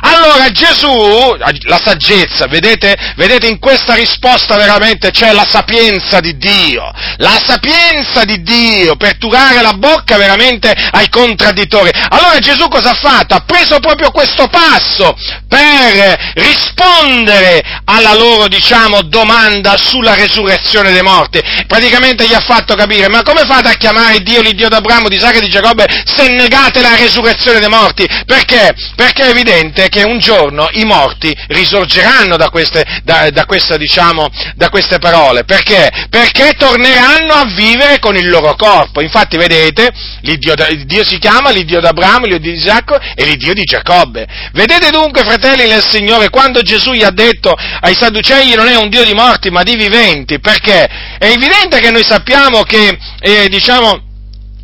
Speaker 1: Allora Gesù, la saggezza, vedete, vedete in questa risposta veramente c'è la sapienza di Dio. La sapienza di Dio per turare la bocca veramente ai contraddittori. Allora Gesù cosa ha fatto? Ha preso proprio questo passo per rispondere alla loro, diciamo, domanda sulla resurrezione dei morti. Praticamente gli ha fatto capire, ma come fate a chiamare Dio l'Iddio d'Abramo, di Isacco e di Giacobbe se negate la resurrezione dei morti? Perché? Perché evidente che un giorno i morti risorgeranno da queste, da, da questa, diciamo, da queste parole. Perché? Perché torneranno a vivere con il loro corpo. Infatti, vedete, l'Iddio, Dio si chiama l'Iddio d'Abramo, l'Iddio di Isacco e l'Iddio di Giacobbe. Vedete dunque, fratelli nel Signore, quando Gesù gli ha detto ai Sadducei non è un Dio di morti ma di viventi, perché è evidente che noi sappiamo che, eh, diciamo,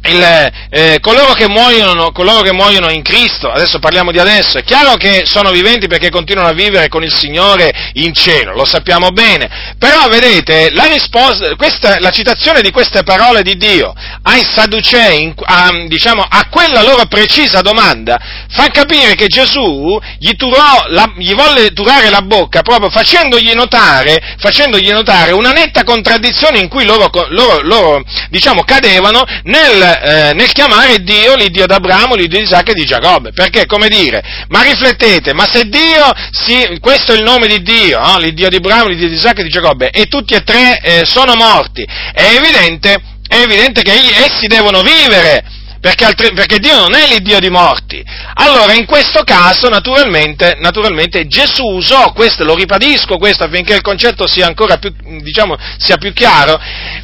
Speaker 1: il, eh, coloro, che muoiono, coloro, che muoiono, in Cristo, adesso parliamo di adesso, è chiaro che sono viventi perché continuano a vivere con il Signore in cielo, lo sappiamo bene, però vedete, la, risposta, questa, la citazione di queste parole di Dio ai Sadducei, a, diciamo, a quella loro precisa domanda, fa capire che Gesù gli, la, gli volle turare la bocca proprio facendogli notare, facendogli notare una netta contraddizione in cui loro, loro, loro diciamo, cadevano nel eh, nel chiamare Dio l'Iddio d'Abramo, l'Iddio di Isacco e di Giacobbe. Perché, come dire, ma riflettete, ma se Dio, si, questo è il nome di Dio, no? l'Iddio di Abramo, l'Iddio di Isacco e di Giacobbe, e tutti e tre eh, sono morti, è evidente, è evidente che essi devono vivere, perché, altri, perché, Dio non è l'Iddio di morti. Allora, in questo caso, naturalmente, naturalmente Gesù usò questo, lo ribadisco questo affinché il concetto sia ancora più, diciamo, sia più chiaro,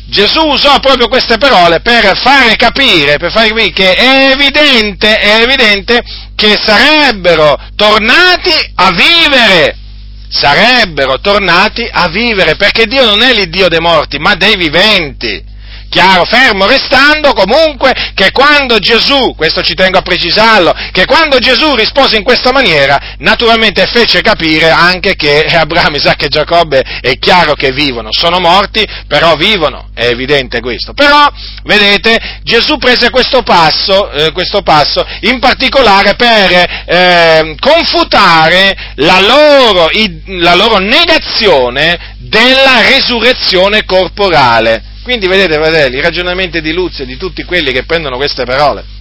Speaker 1: Gesù usò proprio queste parole per fare capire, per fare capire che è evidente, è evidente che sarebbero tornati a vivere, sarebbero tornati a vivere, perché Dio non è l'Iddio dei morti, ma dei viventi. Chiaro, fermo restando comunque che quando Gesù, questo ci tengo a precisarlo, che quando Gesù rispose in questa maniera, naturalmente fece capire anche che Abramo, Isacco e Giacobbe è chiaro che vivono, sono morti, però vivono, è evidente questo. Però, vedete, Gesù prese questo passo, eh, questo passo in particolare per eh, confutare la loro, la loro negazione della resurrezione corporale. Quindi vedete, fratelli, i ragionamenti di Luzio e di tutti quelli che prendono queste parole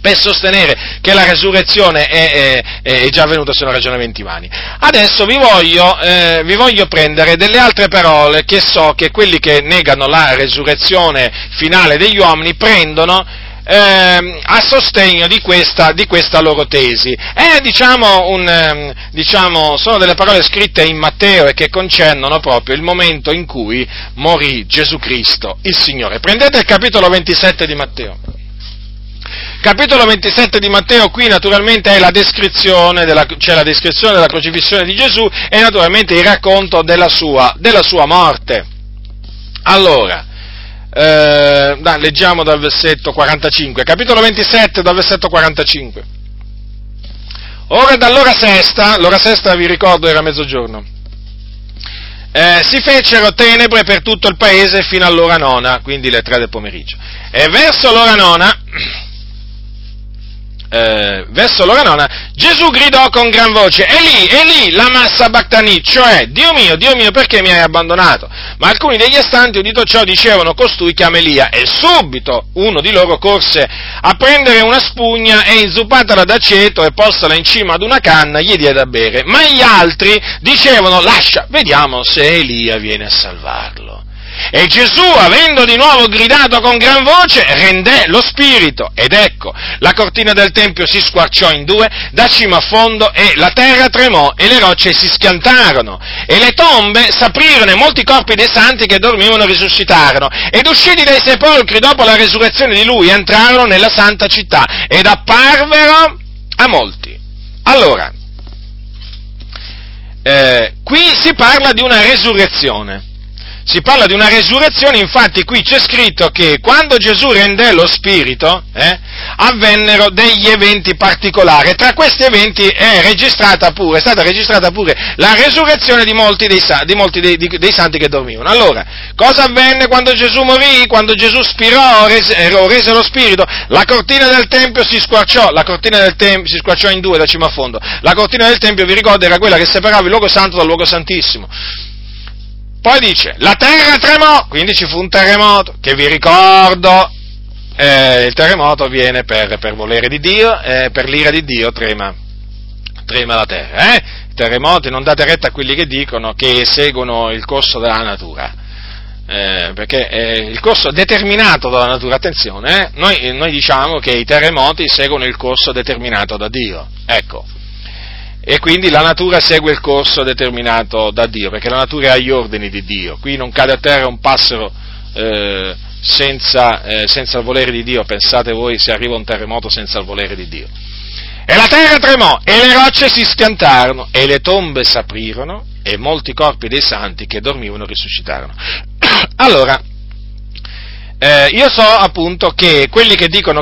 Speaker 1: per sostenere che la resurrezione è, è, è, già avvenuta sono ragionamenti vani. Adesso vi voglio, eh, vi voglio, prendere delle altre parole che so che quelli che negano la resurrezione finale degli uomini prendono eh, a sostegno di questa, di questa, loro tesi. È, diciamo, un, eh, diciamo, sono delle parole scritte in Matteo e che concernono proprio il momento in cui morì Gesù Cristo, il Signore. Prendete il capitolo 27 di Matteo. Capitolo 27 di Matteo, qui naturalmente la della, c'è la descrizione della crocifissione di Gesù e naturalmente il racconto della sua, della sua morte. Allora, eh, dai, leggiamo dal versetto 45, capitolo 27 dal versetto 45. Ora dall'ora sesta, l'ora sesta vi ricordo era mezzogiorno, eh, si fecero tenebre per tutto il paese fino all'ora nona, quindi le tre del pomeriggio. E verso l'ora nona eh, verso l'ora nona, Gesù gridò con gran voce, e lì, e lì, la massa Bactani, cioè, Dio mio, Dio mio, perché mi hai abbandonato? Ma alcuni degli astanti, udito ciò, dicevano, costui chiama Elia, e subito uno di loro corse a prendere una spugna e inzuppatela d'aceto e postala in cima ad una canna, gli diede da bere. Ma gli altri dicevano, lascia, vediamo se Elia viene a salvarlo. E Gesù, avendo di nuovo gridato con gran voce, rendè lo spirito. Ed ecco, la cortina del Tempio si squarciò in due, da cima a fondo, e la terra tremò, e le rocce si schiantarono, e le tombe s'aprirono, e molti corpi dei santi che dormivano risuscitarono. Ed usciti dai sepolcri dopo la resurrezione di lui, entrarono nella santa città, ed apparvero a molti. Allora, eh, qui si parla di una resurrezione si parla di una resurrezione, infatti qui c'è scritto che quando Gesù rendè lo Spirito, eh, avvennero degli eventi particolari. Tra questi eventi è, registrata pure, è stata registrata pure la resurrezione di molti, dei, di molti dei, dei, santi che dormivano. Allora, cosa avvenne quando Gesù morì? Quando Gesù spirò, rese, rese lo Spirito? La cortina del Tempio si squarciò, la cortina del Tempio si squarciò in due da cima a fondo. La cortina del Tempio, vi ricordo, era quella che separava il luogo santo dal luogo santissimo. Poi dice, la terra tremò, quindi ci fu un terremoto, che vi ricordo, eh, il terremoto viene per, per volere di Dio, eh, per l'ira di Dio trema, trema la terra. Eh? Terremoti non date retta a quelli che dicono che seguono il corso della natura. Eh, perché è il corso determinato dalla natura, attenzione, eh? noi, noi diciamo che i terremoti seguono il corso determinato da Dio, ecco, e quindi la natura segue il corso determinato da Dio, perché la natura è agli ordini di Dio. Qui non cade a terra un passero eh, senza, eh, senza, il volere di Dio, pensate voi se arriva un terremoto senza il volere di Dio. E la terra tremò, e le rocce si schiantarono, e le tombe s'aprirono, e molti corpi dei santi che dormivano risuscitarono. allora, eh, io so appunto che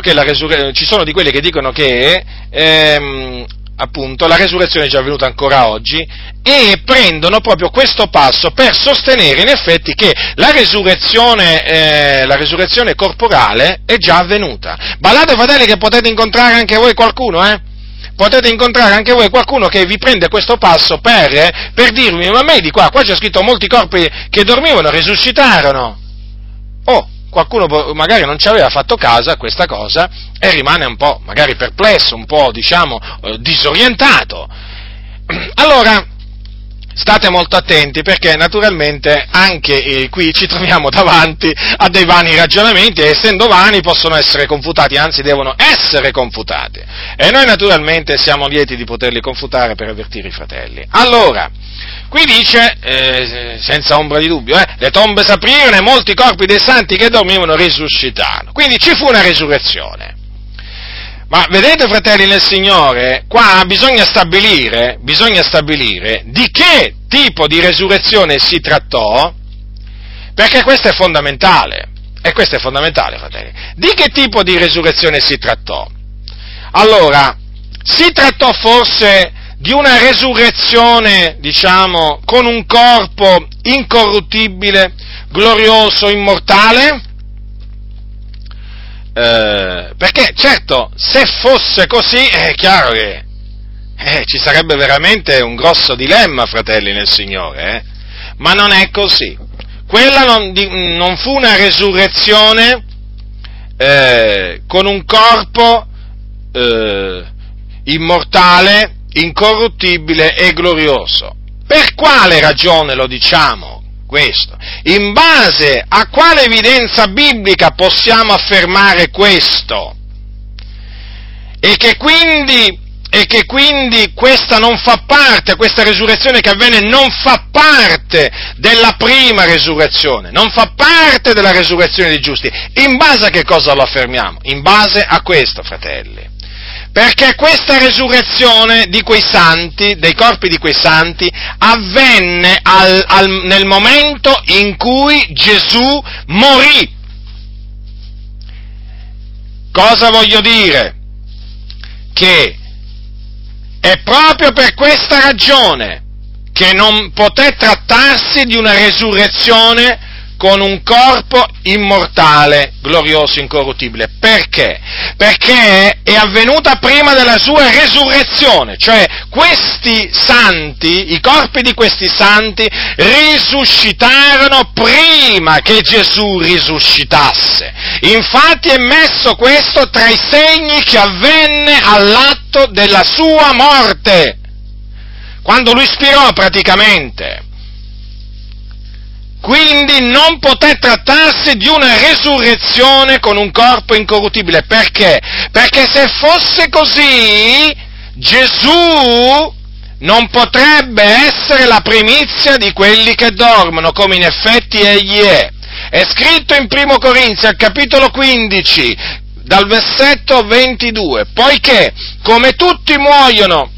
Speaker 1: che resurrezione, ci sono di quelli che dicono che ehm, appunto, la resurrezione è già avvenuta ancora oggi, e prendono proprio questo passo per sostenere in effetti che la resurrezione, eh, la resurrezione corporale è già avvenuta. Ballate fratelli che potete incontrare anche voi qualcuno, eh? Potete incontrare anche voi qualcuno che vi prende questo passo per, eh, per dirvi, ma a me di qua, qua c'è scritto molti corpi che dormivano, risuscitarono. Oh, qualcuno magari non ci aveva fatto caso a questa cosa e rimane un po' magari perplesso, un po' diciamo eh, disorientato. Allora, state molto attenti perché naturalmente anche eh, qui ci troviamo davanti a dei vani ragionamenti e essendo vani possono essere confutati, anzi devono essere confutati. E noi naturalmente siamo lieti di poterli confutare per avvertire i fratelli. Allora, Qui dice, eh, senza ombra di dubbio, eh, le tombe s'aprirono e molti corpi dei santi che dormivano risuscitarono. Quindi ci fu una risurrezione. Ma vedete, fratelli nel Signore, qua bisogna stabilire, bisogna stabilire di che tipo di resurrezione si trattò, perché questo è fondamentale. E questo è fondamentale, fratelli. Di che tipo di resurrezione si trattò? Allora, si trattò forse di una resurrezione, diciamo, con un corpo incorruttibile, glorioso, immortale? Eh, perché certo, se fosse così, è chiaro che eh, ci sarebbe veramente un grosso dilemma, fratelli nel Signore, eh? ma non è così. Quella non, di, non fu una resurrezione eh, con un corpo eh, immortale, incorruttibile e glorioso. Per quale ragione lo diciamo questo? In base a quale evidenza biblica possiamo affermare questo? E che quindi, e che quindi questa non fa parte, questa resurrezione che avvenne non fa parte della prima resurrezione, non fa parte della resurrezione dei giusti. In base a che cosa lo affermiamo? In base a questo, fratelli perché questa resurrezione di quei santi, dei corpi di quei santi, avvenne al, al, nel momento in cui Gesù morì. Cosa voglio dire? Che è proprio per questa ragione che non poté trattarsi di una resurrezione con un corpo immortale, glorioso, incorruttibile. Perché? Perché è avvenuta prima della sua resurrezione, cioè questi santi, i corpi di questi santi, risuscitarono prima che Gesù risuscitasse. Infatti è messo questo tra i segni che avvenne all'atto della sua morte, quando lui spirò praticamente quindi non poté trattarsi di una resurrezione con un corpo incorruttibile. Perché? Perché se fosse così, Gesù non potrebbe essere la primizia di quelli che dormono, come in effetti egli è. È scritto in Primo Corinzi, al capitolo 15, dal versetto 22, poiché come tutti muoiono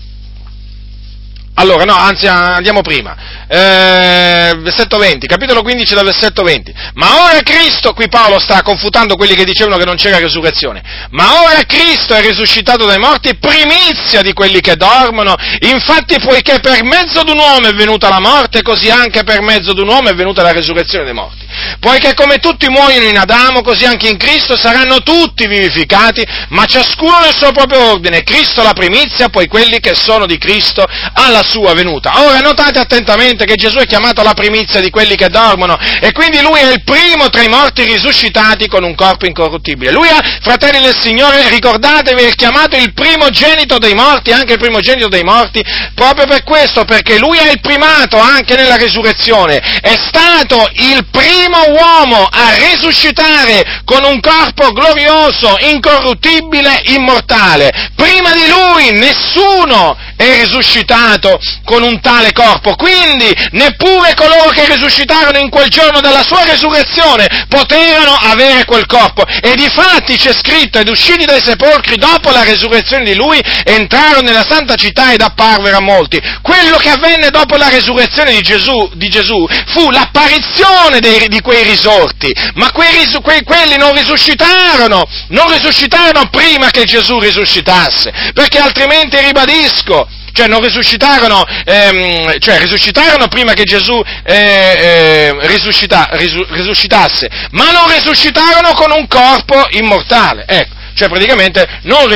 Speaker 1: allora, no, anzi andiamo prima. Eh, versetto 20, capitolo 15 dal versetto 20. Ma ora Cristo, qui Paolo sta confutando quelli che dicevano che non c'era resurrezione, ma ora Cristo è risuscitato dai morti, primizia di quelli che dormono. Infatti, poiché per mezzo di un uomo è venuta la morte, così anche per mezzo di un uomo è venuta la resurrezione dei morti. Poiché come tutti muoiono in Adamo, così anche in Cristo saranno tutti vivificati, ma ciascuno nel suo proprio ordine. Cristo la primizia, poi quelli che sono di Cristo alla sua venuta. Ora notate attentamente che Gesù è chiamato la primizia di quelli che dormono e quindi lui è il primo tra i morti risuscitati con un corpo incorruttibile. Lui ha, fratelli del Signore, ricordatevi, è chiamato il primogenito dei morti, anche il primogenito dei morti, proprio per questo, perché lui è il primato anche nella risurrezione. È stato il primo uomo a risuscitare con un corpo glorioso, incorruttibile, immortale. Prima di lui nessuno è risuscitato con un tale corpo. Quindi neppure coloro che risuscitarono in quel giorno della sua resurrezione potevano avere quel corpo. E difatti c'è scritto, ed usciti dai sepolcri dopo la resurrezione di lui, entrarono nella santa città ed apparvero a molti. Quello che avvenne dopo la resurrezione di Gesù, di Gesù fu l'apparizione dei, di quei risorti, ma quei, quei, quelli non risuscitarono, non risuscitarono prima che Gesù risuscitasse, perché altrimenti ribadisco, cioè non risuscitarono, ehm, cioè risuscitarono prima che Gesù eh, eh, risuscita, risu, risuscitasse, ma non risuscitarono con un corpo immortale, ecco, cioè praticamente non,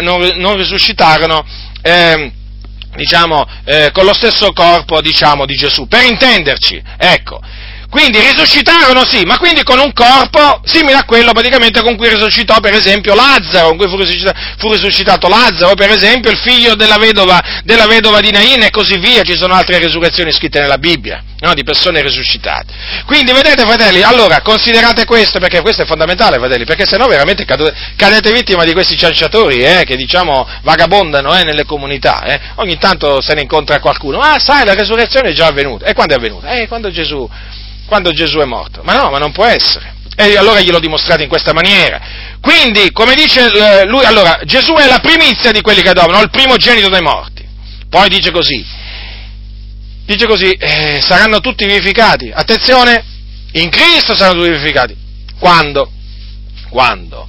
Speaker 1: non, non risuscitarono, eh, diciamo, eh, con lo stesso corpo, diciamo, di Gesù, per intenderci, ecco, quindi risuscitarono sì, ma quindi con un corpo simile a quello praticamente con cui risuscitò per esempio Lazzaro, con cui fu risuscitato, fu risuscitato Lazzaro, per esempio il figlio della vedova, della vedova, di Nain e così via, ci sono altre risurrezioni scritte nella Bibbia, no? di persone risuscitate. Quindi vedete fratelli, allora considerate questo perché questo è fondamentale fratelli, perché sennò veramente cadete vittima di questi cianciatori eh, che diciamo vagabondano eh, nelle comunità, eh. ogni tanto se ne incontra qualcuno, ah sai la risurrezione è già avvenuta, e quando è avvenuta? Eh, quando Gesù quando Gesù è morto. Ma no, ma non può essere. E allora glielo dimostrate in questa maniera. Quindi, come dice eh, lui, allora, Gesù è la primizia di quelli che adorano, il primogenito dei morti. Poi dice così, dice così, eh, saranno tutti vivificati. Attenzione, in Cristo saranno tutti vivificati. Quando? Quando?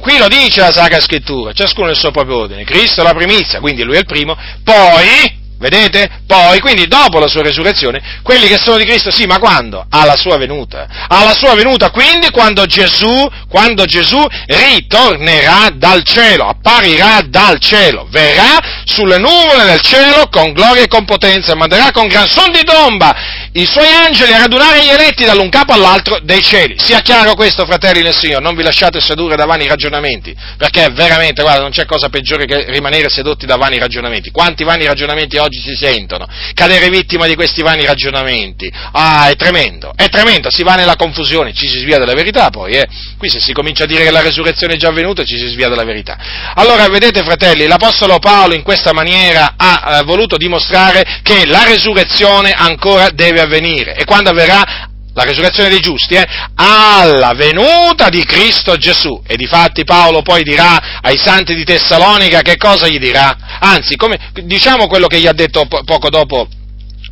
Speaker 1: Qui lo dice la Sacra Scrittura, ciascuno nel suo proprio ordine. Cristo è la primizia, quindi lui è il primo. Poi, Vedete? Poi, quindi dopo la sua resurrezione, quelli che sono di Cristo, sì, ma quando? Alla sua venuta. Alla sua venuta, quindi quando Gesù, quando Gesù ritornerà dal cielo, apparirà dal cielo, verrà sulle nuvole del cielo con gloria e con potenza, manderà con gran son di tomba i suoi angeli a radunare gli eletti dall'un capo all'altro dei cieli. Sia chiaro questo, fratelli del Signore, non vi lasciate sedurre da vani ragionamenti, perché veramente, guarda, non c'è cosa peggiore che rimanere sedotti da vani ragionamenti. Quanti vani ragionamenti oggi si sentono? Cadere vittima di questi vani ragionamenti. Ah, è tremendo, è tremendo, si va nella confusione, ci si svia dalla verità poi, eh. Qui se si comincia a dire che la resurrezione è già avvenuta, ci si svia dalla verità. Allora, vedete, fratelli, l'Apostolo Paolo in questa maniera ha eh, voluto dimostrare che la resurrezione ancora deve avvenire. E quando avverrà? La resurrezione dei giusti, eh? Alla venuta di Cristo Gesù. E difatti Paolo poi dirà ai santi di Tessalonica che cosa gli dirà? Anzi, come, diciamo quello che gli ha detto po- poco dopo,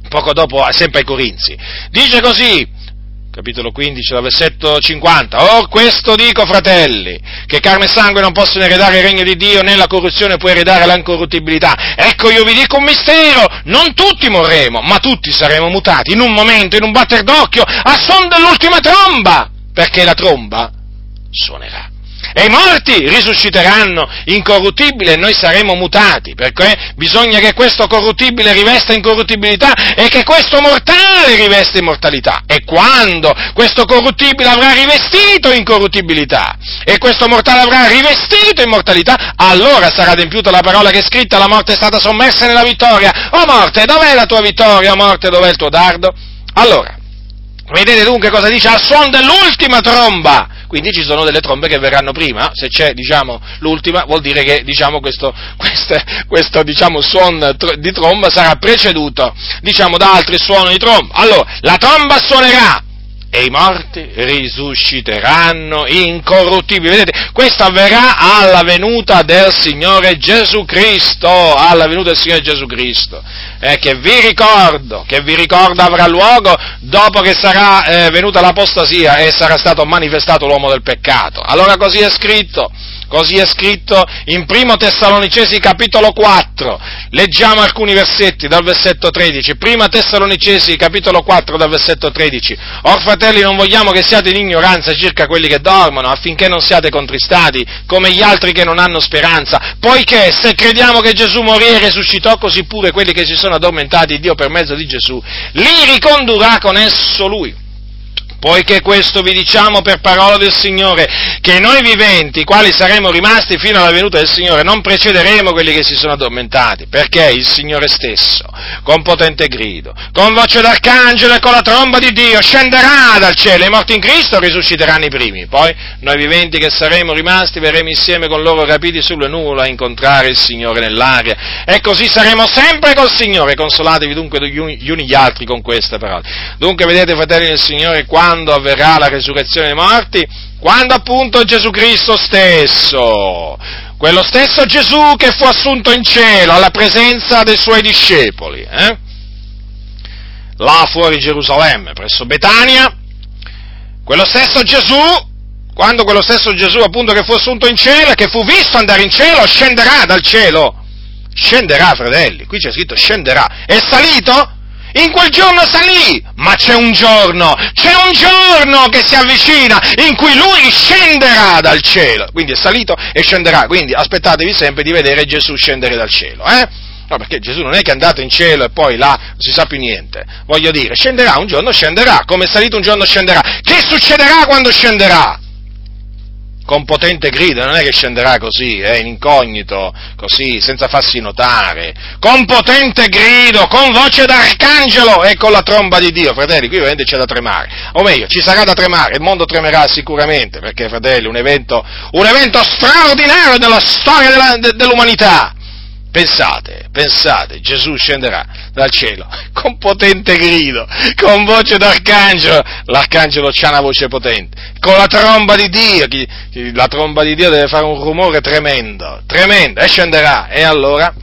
Speaker 1: poco dopo, sempre ai Corinzi. Dice così, capitolo 15, dal versetto 50. Or questo dico, fratelli, che carne e sangue non possono eredare il regno di Dio, né la corruzione può eredare l'incorruttibilità. Ecco, io vi dico un mistero, non tutti morremo, ma tutti saremo mutati in un momento, in un batter d'occhio, a son dell'ultima tromba, perché la tromba suonerà e i morti risusciteranno incorruttibili e noi saremo mutati, perché bisogna che questo corruttibile rivesta incorruttibilità e che questo mortale rivesta immortalità. E quando questo corruttibile avrà rivestito incorruttibilità e questo mortale avrà rivestito immortalità, allora sarà adempiuta la parola che è scritta, la morte è stata sommersa nella vittoria. O morte, dov'è la tua vittoria? O morte, dov'è il tuo dardo? Allora, Vedete dunque cosa dice? Al suono dell'ultima tromba! Quindi ci sono delle trombe che verranno prima, se c'è diciamo, l'ultima vuol dire che diciamo, questo, questo, questo diciamo, suono di tromba sarà preceduto diciamo, da altri suoni di tromba. Allora, la tromba suonerà, e i morti risusciteranno incorruttibili. Vedete, questo avverrà alla venuta del Signore Gesù Cristo, alla venuta del Signore Gesù Cristo, eh, che vi ricordo, che vi ricordo avrà luogo dopo che sarà eh, venuta l'apostasia e sarà stato manifestato l'uomo del peccato. Allora così è scritto, Così è scritto in Primo Tessalonicesi capitolo 4. Leggiamo alcuni versetti dal versetto 13. Prima Tessalonicesi capitolo 4 dal versetto 13. Or fratelli non vogliamo che siate in ignoranza circa quelli che dormono, affinché non siate contristati come gli altri che non hanno speranza, poiché se crediamo che Gesù morì e risuscitò, così pure quelli che si sono addormentati, Dio per mezzo di Gesù, li ricondurrà con esso lui poiché questo vi diciamo per parola del Signore, che noi viventi, quali saremo rimasti fino alla venuta del Signore, non precederemo quelli che si sono addormentati, perché il Signore stesso, con potente grido, con voce d'arcangelo e con la tromba di Dio, scenderà dal cielo, i morti in Cristo risusciteranno i primi, poi noi viventi che saremo rimasti verremo insieme con loro rapiti sulle nuvole a incontrare il Signore nell'aria, e così saremo sempre col Signore, consolatevi dunque gli uni, gli altri con queste parole. Dunque vedete fratelli del Signore, quando quando avverrà la resurrezione dei morti? Quando appunto Gesù Cristo stesso, quello stesso Gesù che fu assunto in cielo alla presenza dei suoi discepoli, eh? là fuori Gerusalemme, presso Betania, quello stesso Gesù, quando quello stesso Gesù appunto che fu assunto in cielo che fu visto andare in cielo, scenderà dal cielo. Scenderà, fratelli, qui c'è scritto scenderà. È salito? In quel giorno salì, ma c'è un giorno, c'è un giorno che si avvicina in cui lui scenderà dal cielo. Quindi è salito e scenderà, quindi aspettatevi sempre di vedere Gesù scendere dal cielo, eh? No, perché Gesù non è che è andato in cielo e poi là non si sa più niente. Voglio dire, scenderà un giorno, scenderà, come è salito un giorno scenderà. Che succederà quando scenderà? Con potente grido, non è che scenderà così, eh, in incognito, così, senza farsi notare, con potente grido, con voce d'arcangelo e con la tromba di Dio, fratelli, qui veramente c'è da tremare, o meglio, ci sarà da tremare, il mondo tremerà sicuramente, perché fratelli, un evento, un evento straordinario della storia della, de, dell'umanità, Pensate, pensate, Gesù scenderà dal cielo con potente grido, con voce d'arcangelo, l'arcangelo ha una voce potente, con la tromba di Dio, la tromba di Dio deve fare un rumore tremendo, tremendo, e scenderà, e allora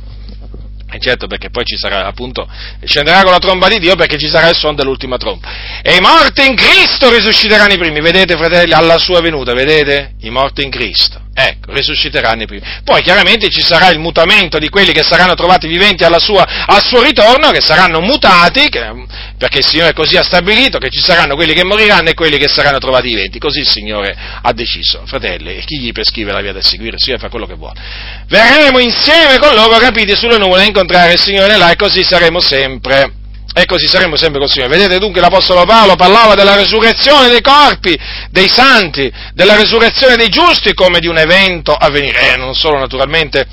Speaker 1: e certo perché poi ci sarà appunto, scenderà con la tromba di Dio perché ci sarà il suono dell'ultima tromba. E i morti in Cristo risusciteranno i primi, vedete fratelli, alla sua venuta, vedete? I morti in Cristo. Ecco, risusciteranno i primi. Poi chiaramente ci sarà il mutamento di quelli che saranno trovati viventi sua, al suo ritorno, che saranno mutati, che, perché il Signore così ha stabilito che ci saranno quelli che moriranno e quelli che saranno trovati viventi. Così il Signore ha deciso, fratelli, chi gli prescrive la via da seguire? Il Signore fa quello che vuole. Verremo insieme con loro rapiti sulle nuvole a incontrare il Signore là e così saremo sempre e così saremo sempre col Signore. Vedete dunque l'Apostolo Paolo parlava della resurrezione dei corpi, dei santi, della resurrezione dei giusti come di un evento a venire, eh, non solo naturalmente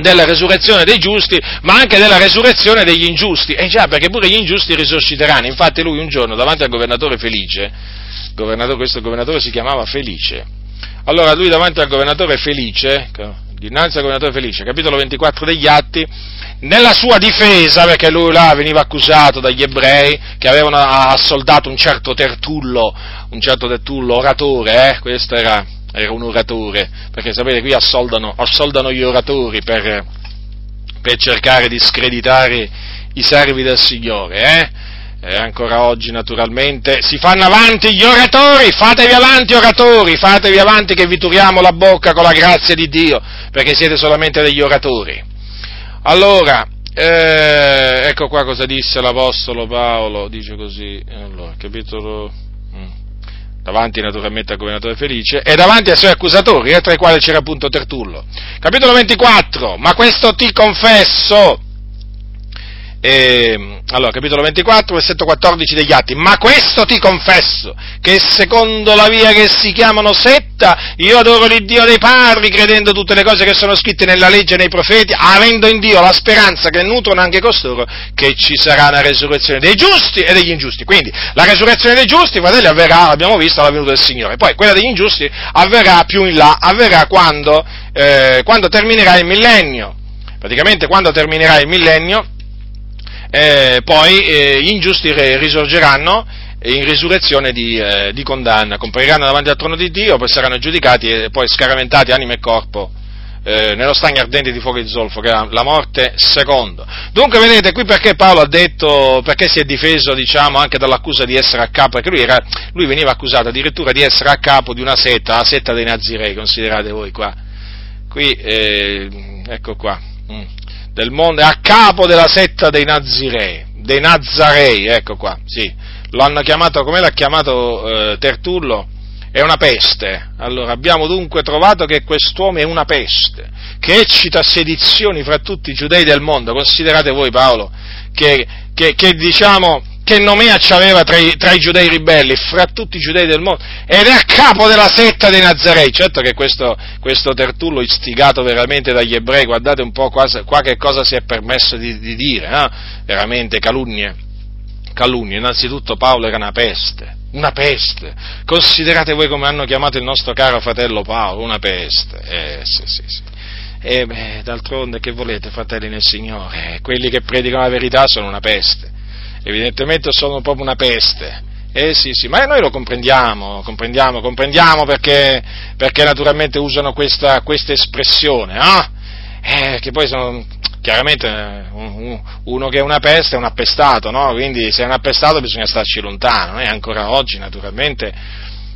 Speaker 1: della resurrezione dei giusti, ma anche della resurrezione degli ingiusti. E eh già, perché pure gli ingiusti risusciteranno. Infatti lui un giorno davanti al governatore Felice, governatore, questo governatore si chiamava Felice, allora lui davanti al governatore Felice, dinanzi al governatore Felice, capitolo 24 degli Atti, nella sua difesa, perché lui là veniva accusato dagli ebrei che avevano assoldato un certo Tertullo, un certo Tertullo oratore, eh? questo era, era, un oratore, perché sapete qui assoldano, assoldano gli oratori per, per, cercare di screditare i servi del Signore, eh? E ancora oggi naturalmente si fanno avanti gli oratori, fatevi avanti oratori, fatevi avanti che vi turiamo la bocca con la grazia di Dio, perché siete solamente degli oratori. Allora, eh, ecco qua cosa disse l'Apostolo Paolo, dice così, allora, capitolo, mm, davanti naturalmente al governatore Felice, e davanti ai suoi accusatori, eh, tra i quali c'era appunto Tertullo. Capitolo 24, ma questo ti confesso, E, allora, capitolo 24, versetto 14 degli Atti. Ma questo ti confesso, che secondo la via che si chiamano setta, io adoro l'Iddio dei padri, credendo tutte le cose che sono scritte nella legge e nei profeti, avendo in Dio la speranza che nutrono anche costoro, che ci sarà una resurrezione dei giusti e degli ingiusti. Quindi, la resurrezione dei giusti, fratelli, avverrà, abbiamo visto, alla venuta del Signore. Poi, quella degli ingiusti avverrà più in là, avverrà quando, eh, quando terminerà il millennio. Praticamente, quando terminerà il millennio, eh, poi eh, gli ingiusti risorgeranno in risurrezione di, eh, di, condanna, compariranno davanti al trono di Dio, poi saranno giudicati e poi scaramentati anima e corpo eh, nello stagno ardente di fuoco e di zolfo, che è la morte secondo. Dunque vedete qui perché Paolo ha detto, perché si è difeso diciamo anche dall'accusa di essere a capo, perché lui, era, lui veniva accusato addirittura di essere a capo di una setta, la setta dei Nazirei, considerate voi qua. Qui, eh, ecco qua. Mm del mondo, a capo della setta dei Nazirei, dei Nazarei, ecco qua, sì, lo hanno chiamato, come l'ha chiamato eh, Tertullo? È una peste. Allora abbiamo dunque trovato che quest'uomo è una peste, che eccita sedizioni fra tutti i giudei del mondo. Considerate voi Paolo, che, che, che diciamo, che Nomea aveva tra i, tra i, giudei ribelli, fra tutti i giudei del mondo, ed è a capo della setta dei Nazarei. Certo che questo, questo Tertullo, istigato veramente dagli ebrei, guardate un po' qua, qua che cosa si è permesso di, di dire, eh? veramente calunnie. Calunnie, innanzitutto Paolo era una peste, una peste. Considerate voi come hanno chiamato il nostro caro fratello Paolo, una peste. Eh, sì, sì, sì. E beh, d'altronde che volete, fratelli nel Signore? Quelli che predicano la verità sono una peste evidentemente sono proprio una peste. Eh sì, sì, ma noi lo comprendiamo, comprendiamo, comprendiamo perché, perché naturalmente usano questa, questa espressione, no? Eh, che poi sono, chiaramente uno che è una peste è un appestato, no? Quindi se è un appestato bisogna starci lontano, e ancora oggi naturalmente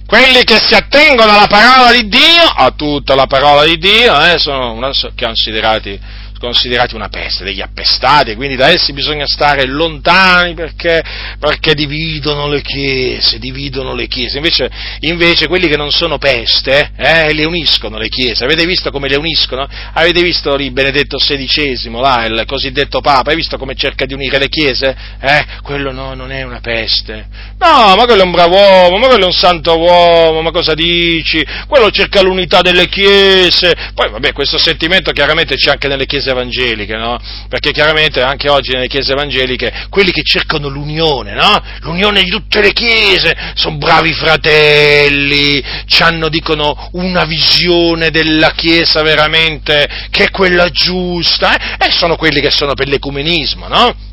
Speaker 1: quelli che si attengono alla parola di Dio, a tutta la parola di Dio, eh, sono considerati considerati una peste, degli appestati, quindi da essi bisogna stare lontani perché, perché dividono le chiese, dividono le chiese. Invece, invece, quelli che non sono peste, eh, le uniscono le chiese. Avete visto come le uniscono? Avete visto lì Benedetto XVI, là, il cosiddetto Papa, hai visto come cerca di unire le chiese? Eh, quello no, non è una peste. No, ma quello è un bravo uomo, ma quello è un santo uomo, ma cosa dici? Quello cerca l'unità delle chiese. Poi, vabbè, questo sentimento chiaramente c'è anche nelle chiese chiese evangeliche, no? Perché chiaramente anche oggi nelle chiese evangeliche quelli che cercano l'unione, no? L'unione di tutte le chiese, sono bravi fratelli, hanno, dicono, una visione della chiesa veramente che è quella giusta, eh? e sono quelli che sono per l'ecumenismo, no?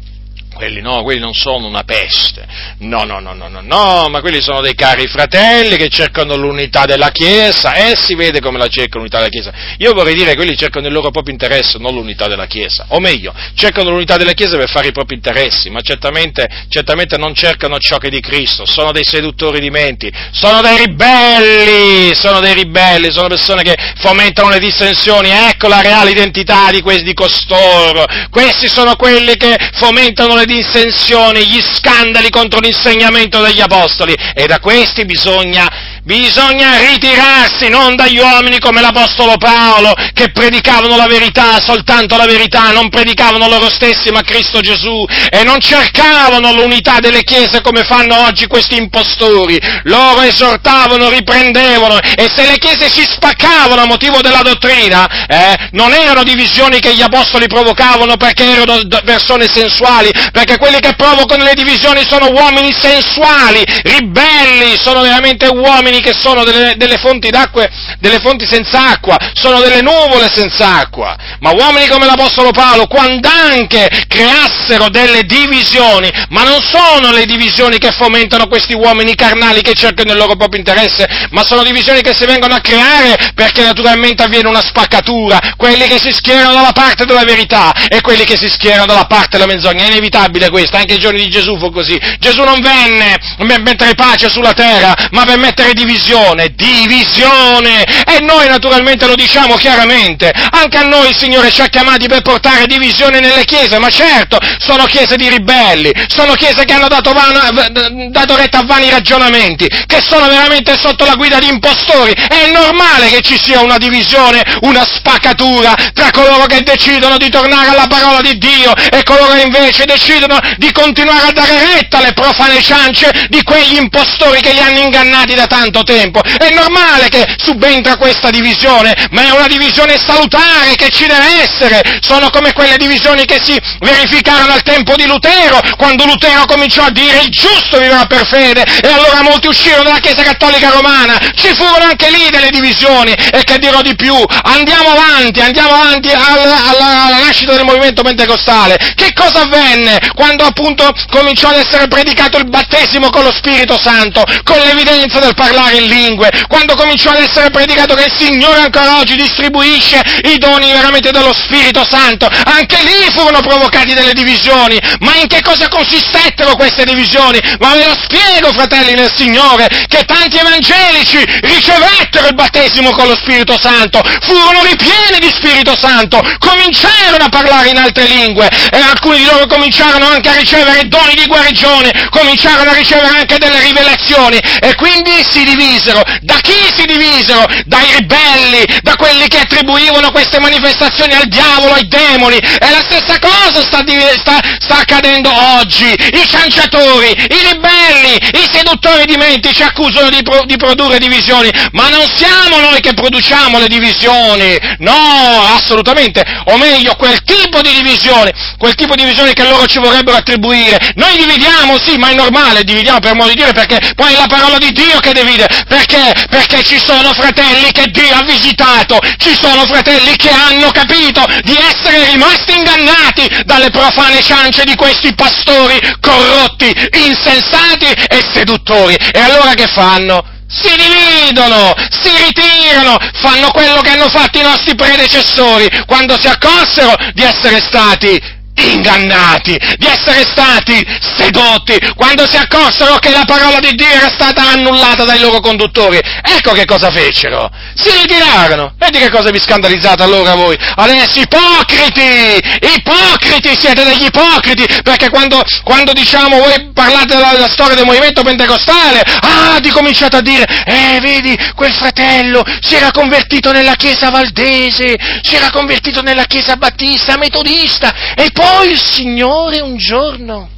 Speaker 1: Quelli no, quelli non sono una peste, no, no, no, no, no, no, ma quelli sono dei cari fratelli che cercano l'unità della Chiesa e si vede come la cercano l'unità della Chiesa. Io vorrei dire che quelli cercano il loro proprio interesse, non l'unità della Chiesa, o meglio, cercano l'unità della Chiesa per fare i propri interessi, ma certamente, certamente non cercano ciò che è di Cristo, sono dei seduttori di menti, sono dei ribelli, sono dei ribelli, sono persone che fomentano le dissensioni, ecco la reale identità di questi costoro, questi sono quelli che fomentano le dissensioni, gli scandali contro l'insegnamento degli apostoli. E da questi bisogna Bisogna ritirarsi non dagli uomini come l'Apostolo Paolo che predicavano la verità, soltanto la verità, non predicavano loro stessi ma Cristo Gesù e non cercavano l'unità delle chiese come fanno oggi questi impostori. Loro esortavano, riprendevano e se le chiese si spaccavano a motivo della dottrina, eh, non erano divisioni che gli apostoli provocavano perché erano persone sensuali, perché quelli che provocano le divisioni sono uomini sensuali, ribelli, sono veramente uomini uomini che sono delle, delle, fonti d'acqua, delle fonti senza acqua, sono delle nuvole senza acqua, ma uomini come l'Apostolo Paolo, quando anche creassero delle divisioni, ma non sono le divisioni che fomentano questi uomini carnali che cercano il loro proprio interesse, ma sono divisioni che si vengono a creare perché naturalmente avviene una spaccatura, quelli che si schierano dalla parte della verità e quelli che si schierano dalla parte della menzogna, è inevitabile questo, anche ai giorni di Gesù fu così, Gesù non venne per mettere pace sulla terra, ma per mettere divisione divisione, divisione! E noi naturalmente lo diciamo chiaramente, anche a noi il Signore ci ha chiamati per portare divisione nelle chiese, ma certo, sono chiese di ribelli, sono chiese che hanno dato, vano, dato retta a vani ragionamenti, che sono veramente sotto la guida di impostori, è normale che ci sia una divisione, una spaccatura tra coloro che decidono di tornare alla parola di Dio e coloro che invece decidono di continuare a dare retta alle profane ciance di quegli impostori che li hanno ingannati da tanto tempo. È normale che subentra questa divisione, ma è una divisione salutare che ci deve essere. Sono come quelle divisioni che si verificarono al tempo di Lutero, quando Lutero cominciò a dire il giusto vivrà per fede e allora molti uscirono dalla Chiesa Cattolica Romana. Ci furono anche lì delle divisioni e che dirò di più, andiamo avanti, andiamo avanti alla, alla, alla nascita del movimento pentecostale. Che cosa avvenne quando appunto cominciò ad essere predicato il battesimo con lo Spirito Santo, con l'evidenza del parlare in lingue, quando cominciò ad essere predicato che il Signore ancora oggi distribuisce i doni veramente dello Spirito Santo, anche lì furono provocati delle divisioni, ma in che cosa consistettero queste divisioni? Ma ve lo spiego, fratelli nel Signore, che tanti evangelici ricevettero il battesimo con lo Spirito Santo, furono ripieni di Spirito Santo, cominciarono a parlare in altre lingue. E alcuni di loro cominciarono anche a ricevere doni di guarigione, cominciarono a ricevere anche delle rivelazioni. E quindi si divisero. Da chi si divisero? Dai ribelli, da quelli che attribuivano queste manifestazioni al diavolo, ai demoni. E la stessa cosa sta, sta, sta accadendo oggi. I cianciatori, i ribelli, i seduttori di menti ci accusano di, pro, di produrre divisioni, ma non siamo noi che produciamo le divisioni. No, assolutamente. O meglio, quel tipo di divisione, quel tipo di divisione che loro ci vorrebbero attribuire. Noi dividiamo, sì, ma è normale, dividiamo per modo di dire, perché poi è la parola di Dio che divide. Perché? Perché ci sono fratelli che Dio ha visitato, ci sono fratelli che hanno capito di essere rimasti ingannati dalle profane ciance di questi pastori corrotti, insensati e seduttori. E allora che fanno? Si dividono, si ritirano, fanno quello che hanno fatto i nostri predecessori quando si accorsero di essere stati ingannati, di essere stati sedotti, quando si accorsero che la parola di Dio era stata annullata dai loro conduttori. Ecco che cosa fecero. Si ritirarono. Vedi che cosa vi scandalizzate allora voi? Adesso ipocriti! Ipocriti! Siete degli ipocriti! Perché quando, quando diciamo voi parlate della, della, storia del movimento pentecostale, ah, ti cominciate a dire, eh, vedi, quel fratello si era convertito nella chiesa valdese, si era convertito nella chiesa battista, metodista, e poi poi il Signore un giorno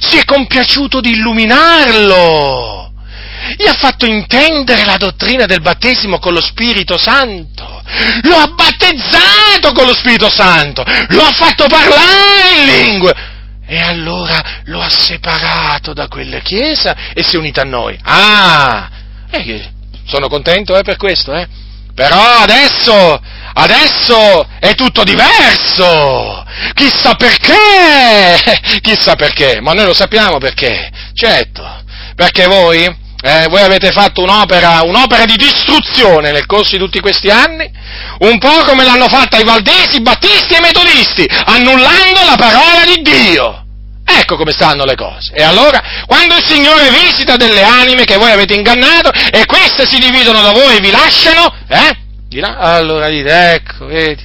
Speaker 1: si è compiaciuto di illuminarlo, gli ha fatto intendere la dottrina del battesimo con lo Spirito Santo, lo ha battezzato con lo Spirito Santo, lo ha fatto parlare in lingue. E allora lo ha separato da quella chiesa e si è unito a noi. Ah, eh, sono contento eh, per questo, eh. Però adesso, adesso è tutto diverso. Chissà perché! Chissà perché, ma noi lo sappiamo perché. Certo, perché voi, eh, voi avete fatto un'opera, un'opera di distruzione nel corso di tutti questi anni, un po' come l'hanno fatta i valdesi, i battisti e i metodisti, annullando la parola di Dio. Ecco come stanno le cose. E allora, quando il Signore visita delle anime che voi avete ingannato e queste si dividono da voi e vi lasciano, eh? Allora dite, ecco, vedi,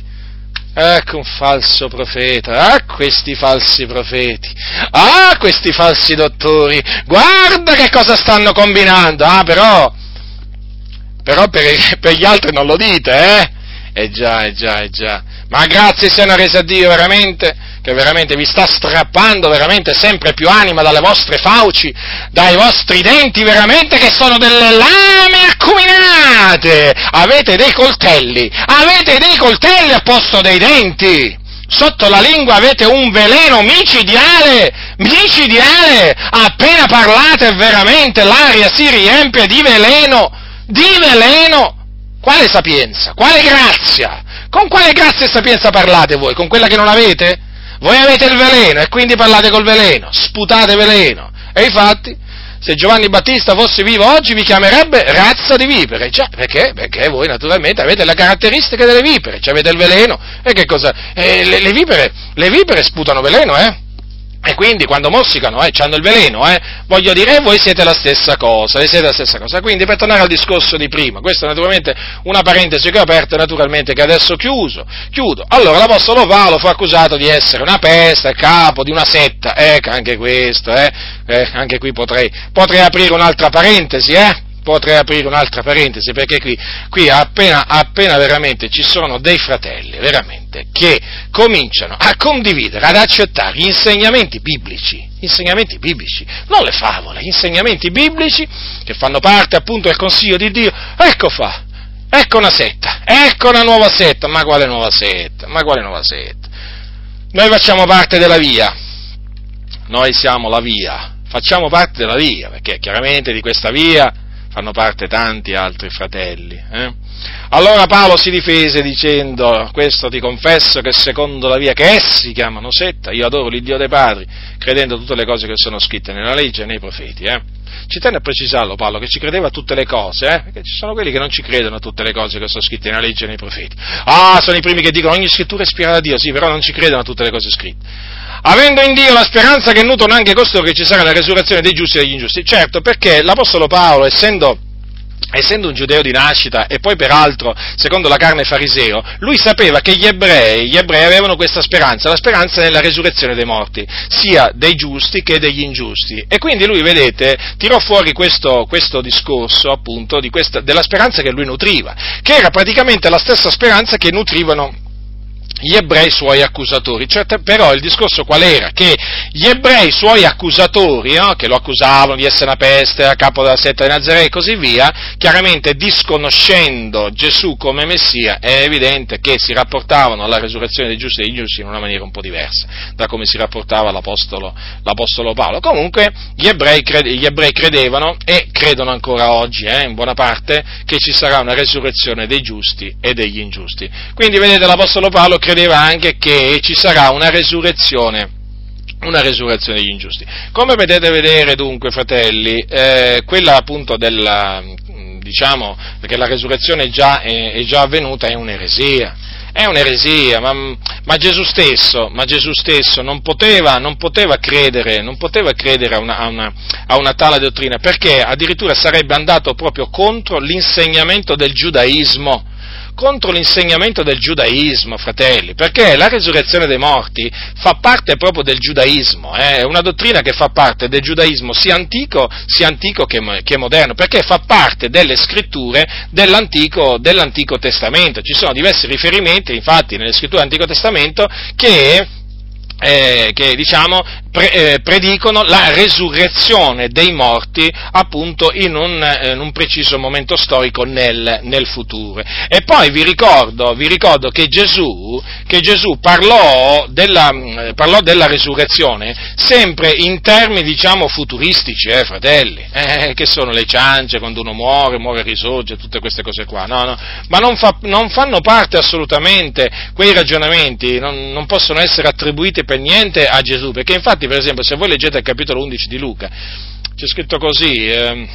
Speaker 1: ecco un falso profeta, ah questi falsi profeti, ah questi falsi dottori, guarda che cosa stanno combinando, ah però, però per, per gli altri non lo dite, eh? Eh già, eh già, eh già. Ma grazie siano rese a Dio veramente, che veramente vi sta strappando veramente sempre più anima dalle vostre fauci, dai vostri denti veramente che sono delle lame acuminate. Avete dei coltelli, avete dei coltelli a posto dei denti. Sotto la lingua avete un veleno micidiale, micidiale. Appena parlate veramente l'aria si riempie di veleno, di veleno. Quale sapienza? Quale grazia? Con quale grazia e sapienza parlate voi? Con quella che non avete? Voi avete il veleno e quindi parlate col veleno, sputate veleno. E infatti, se Giovanni Battista fosse vivo oggi vi chiamerebbe razza di vipere. Cioè, perché? Perché voi naturalmente avete le caratteristiche delle vipere, cioè avete il veleno. E che cosa? Eh, le, le, vipere, le vipere sputano veleno, eh? E quindi quando morsicano, eh, hanno il veleno, eh, voglio dire, e voi siete la stessa cosa, e siete la stessa cosa. Quindi per tornare al discorso di prima, questa è naturalmente una parentesi che ho aperta, naturalmente che adesso chiuso, chiudo. Allora l'Apostolo Paolo fu accusato di essere una peste, capo di una setta, ecco anche questo, eh, eh, anche qui potrei, potrei aprire un'altra parentesi, eh, potrei aprire un'altra parentesi, perché qui, qui appena, appena veramente ci sono dei fratelli, veramente, che cominciano a condividere, ad accettare gli insegnamenti biblici, insegnamenti biblici, non le favole, gli insegnamenti biblici che fanno parte appunto del consiglio di Dio, ecco fa, ecco una setta, ecco una nuova setta, ma quale nuova setta, ma quale nuova setta? Noi facciamo parte della via, noi siamo la via, facciamo parte della via, perché chiaramente di questa via fanno parte tanti altri fratelli. Eh? Allora Paolo si difese dicendo, questo ti confesso che secondo la via che essi chiamano setta, io adoro l'Iddio dei padri, credendo a tutte le cose che sono scritte nella legge e nei profeti. Eh? Ci tenne a precisarlo Paolo, che ci credeva a tutte le cose, eh? perché ci sono quelli che non ci credono a tutte le cose che sono scritte nella legge e nei profeti. Ah, sono i primi che dicono ogni scrittura è ispirata da Dio, sì, però non ci credono a tutte le cose scritte. Avendo in Dio la speranza che nutrono anche costoro che ci sarà la resurrezione dei giusti e degli ingiusti. Certo, perché l'Apostolo Paolo, essendo essendo un giudeo di nascita e poi peraltro, secondo la carne fariseo, lui sapeva che gli ebrei, gli ebrei avevano questa speranza, la speranza nella resurrezione dei morti, sia dei giusti che degli ingiusti. E quindi lui, vedete, tirò fuori questo, questo discorso appunto questa, della speranza che lui nutriva, che era praticamente la stessa speranza che nutrivano gli ebrei suoi accusatori. Cioè, però il discorso qual era? Che gli ebrei suoi accusatori, no? che lo accusavano di essere una peste, a capo della setta di Nazareth e così via, chiaramente disconoscendo Gesù come Messia, è evidente che si rapportavano alla resurrezione dei giusti e degli giusti in una maniera un po' diversa da come si rapportava l'Apostolo, l'Apostolo Paolo. Comunque gli ebrei, gli ebrei, credevano e credono ancora oggi, eh, in buona parte, che ci sarà una resurrezione dei giusti e degli ingiusti. Quindi vedete l'Apostolo Paolo credeva anche che ci sarà una resurrezione una resurrezione degli ingiusti. Come potete vedere dunque, fratelli, eh, quella appunto della, diciamo, che la resurrezione già, è, è già avvenuta è un'eresia. È un'eresia, ma, ma, Gesù stesso, ma Gesù stesso non, poteva, non poteva, credere, non poteva credere a, una, a, una, a una tale dottrina, perché addirittura sarebbe andato proprio contro l'insegnamento del giudaismo contro l'insegnamento del giudaismo, fratelli, perché la resurrezione dei morti fa parte proprio del giudaismo, eh? è una dottrina che fa parte del giudaismo sia antico, sia antico che, che moderno, perché fa parte delle scritture dell'antico, dell'antico Testamento. Ci sono diversi riferimenti, infatti, nelle scritture dell'Antico Testamento che eh, che diciamo pre, eh, predicono la resurrezione dei morti appunto in un, eh, in un preciso momento storico nel, nel, futuro. E poi vi ricordo, vi ricordo che, Gesù, che Gesù, parlò della, mm, parlò della resurrezione sempre in termini diciamo futuristici, eh, fratelli, eh, che sono le ciance quando uno muore, muore e risorge, tutte queste cose qua, no, no, ma non, fa, non fanno parte assolutamente quei ragionamenti, non, non possono essere attribuiti per niente a Gesù, perché infatti, per esempio, se voi leggete il capitolo 11 di Luca, c'è scritto così, eh,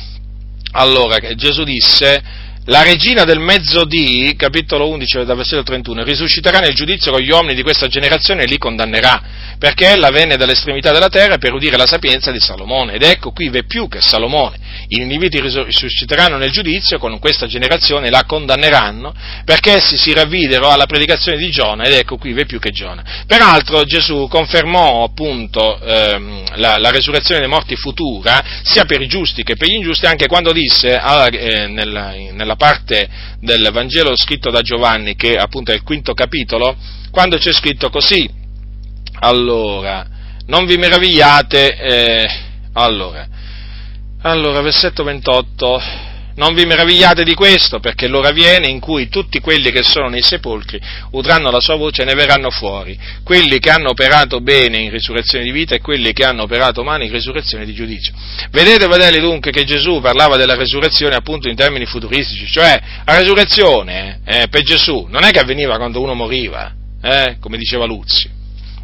Speaker 1: allora, Gesù disse, la regina del mezzodì, capitolo 11, dal versetto 31, risusciterà nel giudizio con gli uomini di questa generazione e li condannerà, perché ella venne dall'estremità della terra per udire la sapienza di Salomone. Ed ecco, qui v'è più che Salomone. I Niniviti risusciteranno nel giudizio con questa generazione e la condanneranno, perché essi si ravvidero alla predicazione di Giona, ed ecco, qui v'è più che Giona. Peraltro Gesù confermò appunto ehm, la, la, resurrezione dei morti futura, sia per i giusti che per gli ingiusti, anche quando disse ah, eh, nella, nella parte del Vangelo scritto da Giovanni, che appunto è il quinto capitolo, quando c'è scritto così, allora, non vi meravigliate, eh, allora, allora, versetto 28, non vi meravigliate di questo, perché l'ora viene in cui tutti quelli che sono nei sepolcri udranno la sua voce e ne verranno fuori, quelli che hanno operato bene in risurrezione di vita e quelli che hanno operato male in risurrezione di giudizio. Vedete, fratelli, dunque, che Gesù parlava della resurrezione appunto in termini futuristici, cioè la resurrezione eh, per Gesù non è che avveniva quando uno moriva, eh, come diceva Luzzi,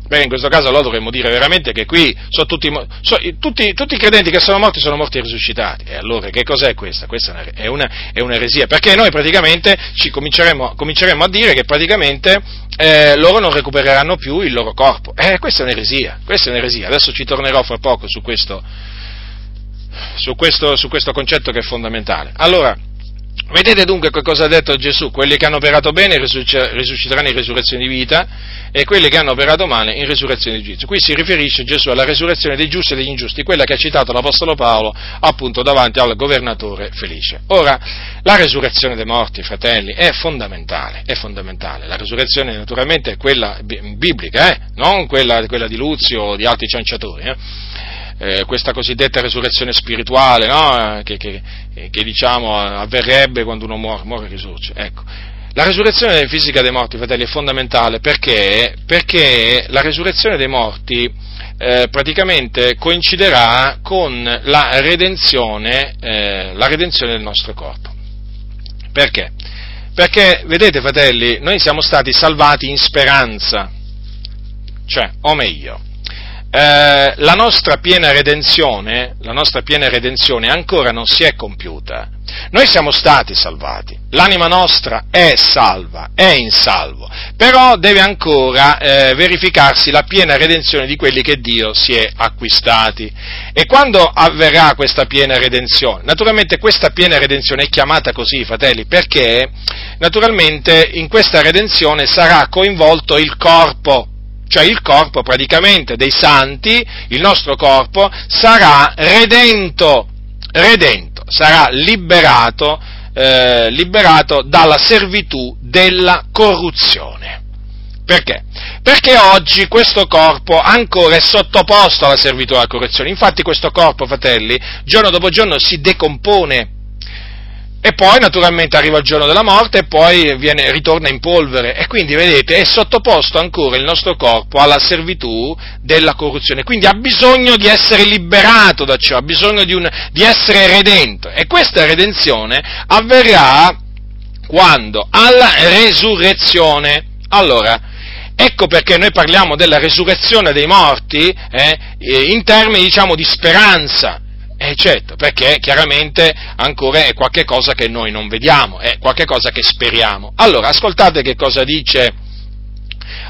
Speaker 1: Beh, in questo caso allora dovremmo dire veramente che qui sono tutti, sono, tutti, tutti, i credenti che sono morti sono morti e risuscitati. E allora che cos'è questa? Questa è, una, è un'eresia, perché noi praticamente ci cominceremo, cominceremo a dire che praticamente eh, loro non recupereranno più il loro corpo. Eh, questa è un'eresia, questa è un'eresia. Adesso ci tornerò fra poco su questo, su questo, su questo concetto che è fondamentale. Allora, Vedete dunque che cosa ha detto Gesù? Quelli che hanno operato bene risusciteranno in resurrezione di vita e quelli che hanno operato male in resurrezione di giudizio. Qui si riferisce Gesù alla resurrezione dei giusti e degli ingiusti, quella che ha citato l'Apostolo Paolo appunto davanti al governatore Felice. Ora, la resurrezione dei morti, fratelli, è fondamentale, è fondamentale. La resurrezione naturalmente è quella biblica, eh? non quella, quella, di Luzio o di altri cianciatori. Eh? Eh, questa cosiddetta resurrezione spirituale, no? che, che, che diciamo, avverrebbe quando uno muore, muore e risorge. Ecco. La resurrezione fisica dei morti, fratelli, è fondamentale perché, perché la resurrezione dei morti eh, praticamente coinciderà con la redenzione, eh, la redenzione del nostro corpo. Perché? Perché, vedete fratelli, noi siamo stati salvati in speranza, cioè, o meglio, eh, la, nostra piena redenzione, la nostra piena redenzione ancora non si è compiuta. Noi siamo stati salvati, l'anima nostra è salva, è in salvo, però deve ancora eh, verificarsi la piena redenzione di quelli che Dio si è acquistati. E quando avverrà questa piena redenzione? Naturalmente questa piena redenzione è chiamata così, fratelli, perché naturalmente in questa redenzione sarà coinvolto il corpo cioè il corpo praticamente dei santi, il nostro corpo, sarà redento, redento, sarà liberato, eh, liberato dalla servitù della corruzione. Perché? Perché oggi questo corpo ancora è sottoposto alla servitù della corruzione. Infatti questo corpo, fratelli, giorno dopo giorno si decompone e poi naturalmente arriva il giorno della morte e poi viene, ritorna in polvere e quindi vedete è sottoposto ancora il nostro corpo alla servitù della corruzione, quindi ha bisogno di essere liberato da ciò, ha bisogno di, un, di essere redento e questa redenzione avverrà quando? Alla resurrezione. Allora, Ecco perché noi parliamo della resurrezione dei morti eh, in termini diciamo di speranza, eh certo, perché chiaramente ancora è qualcosa che noi non vediamo, è qualcosa che speriamo. Allora, ascoltate che cosa dice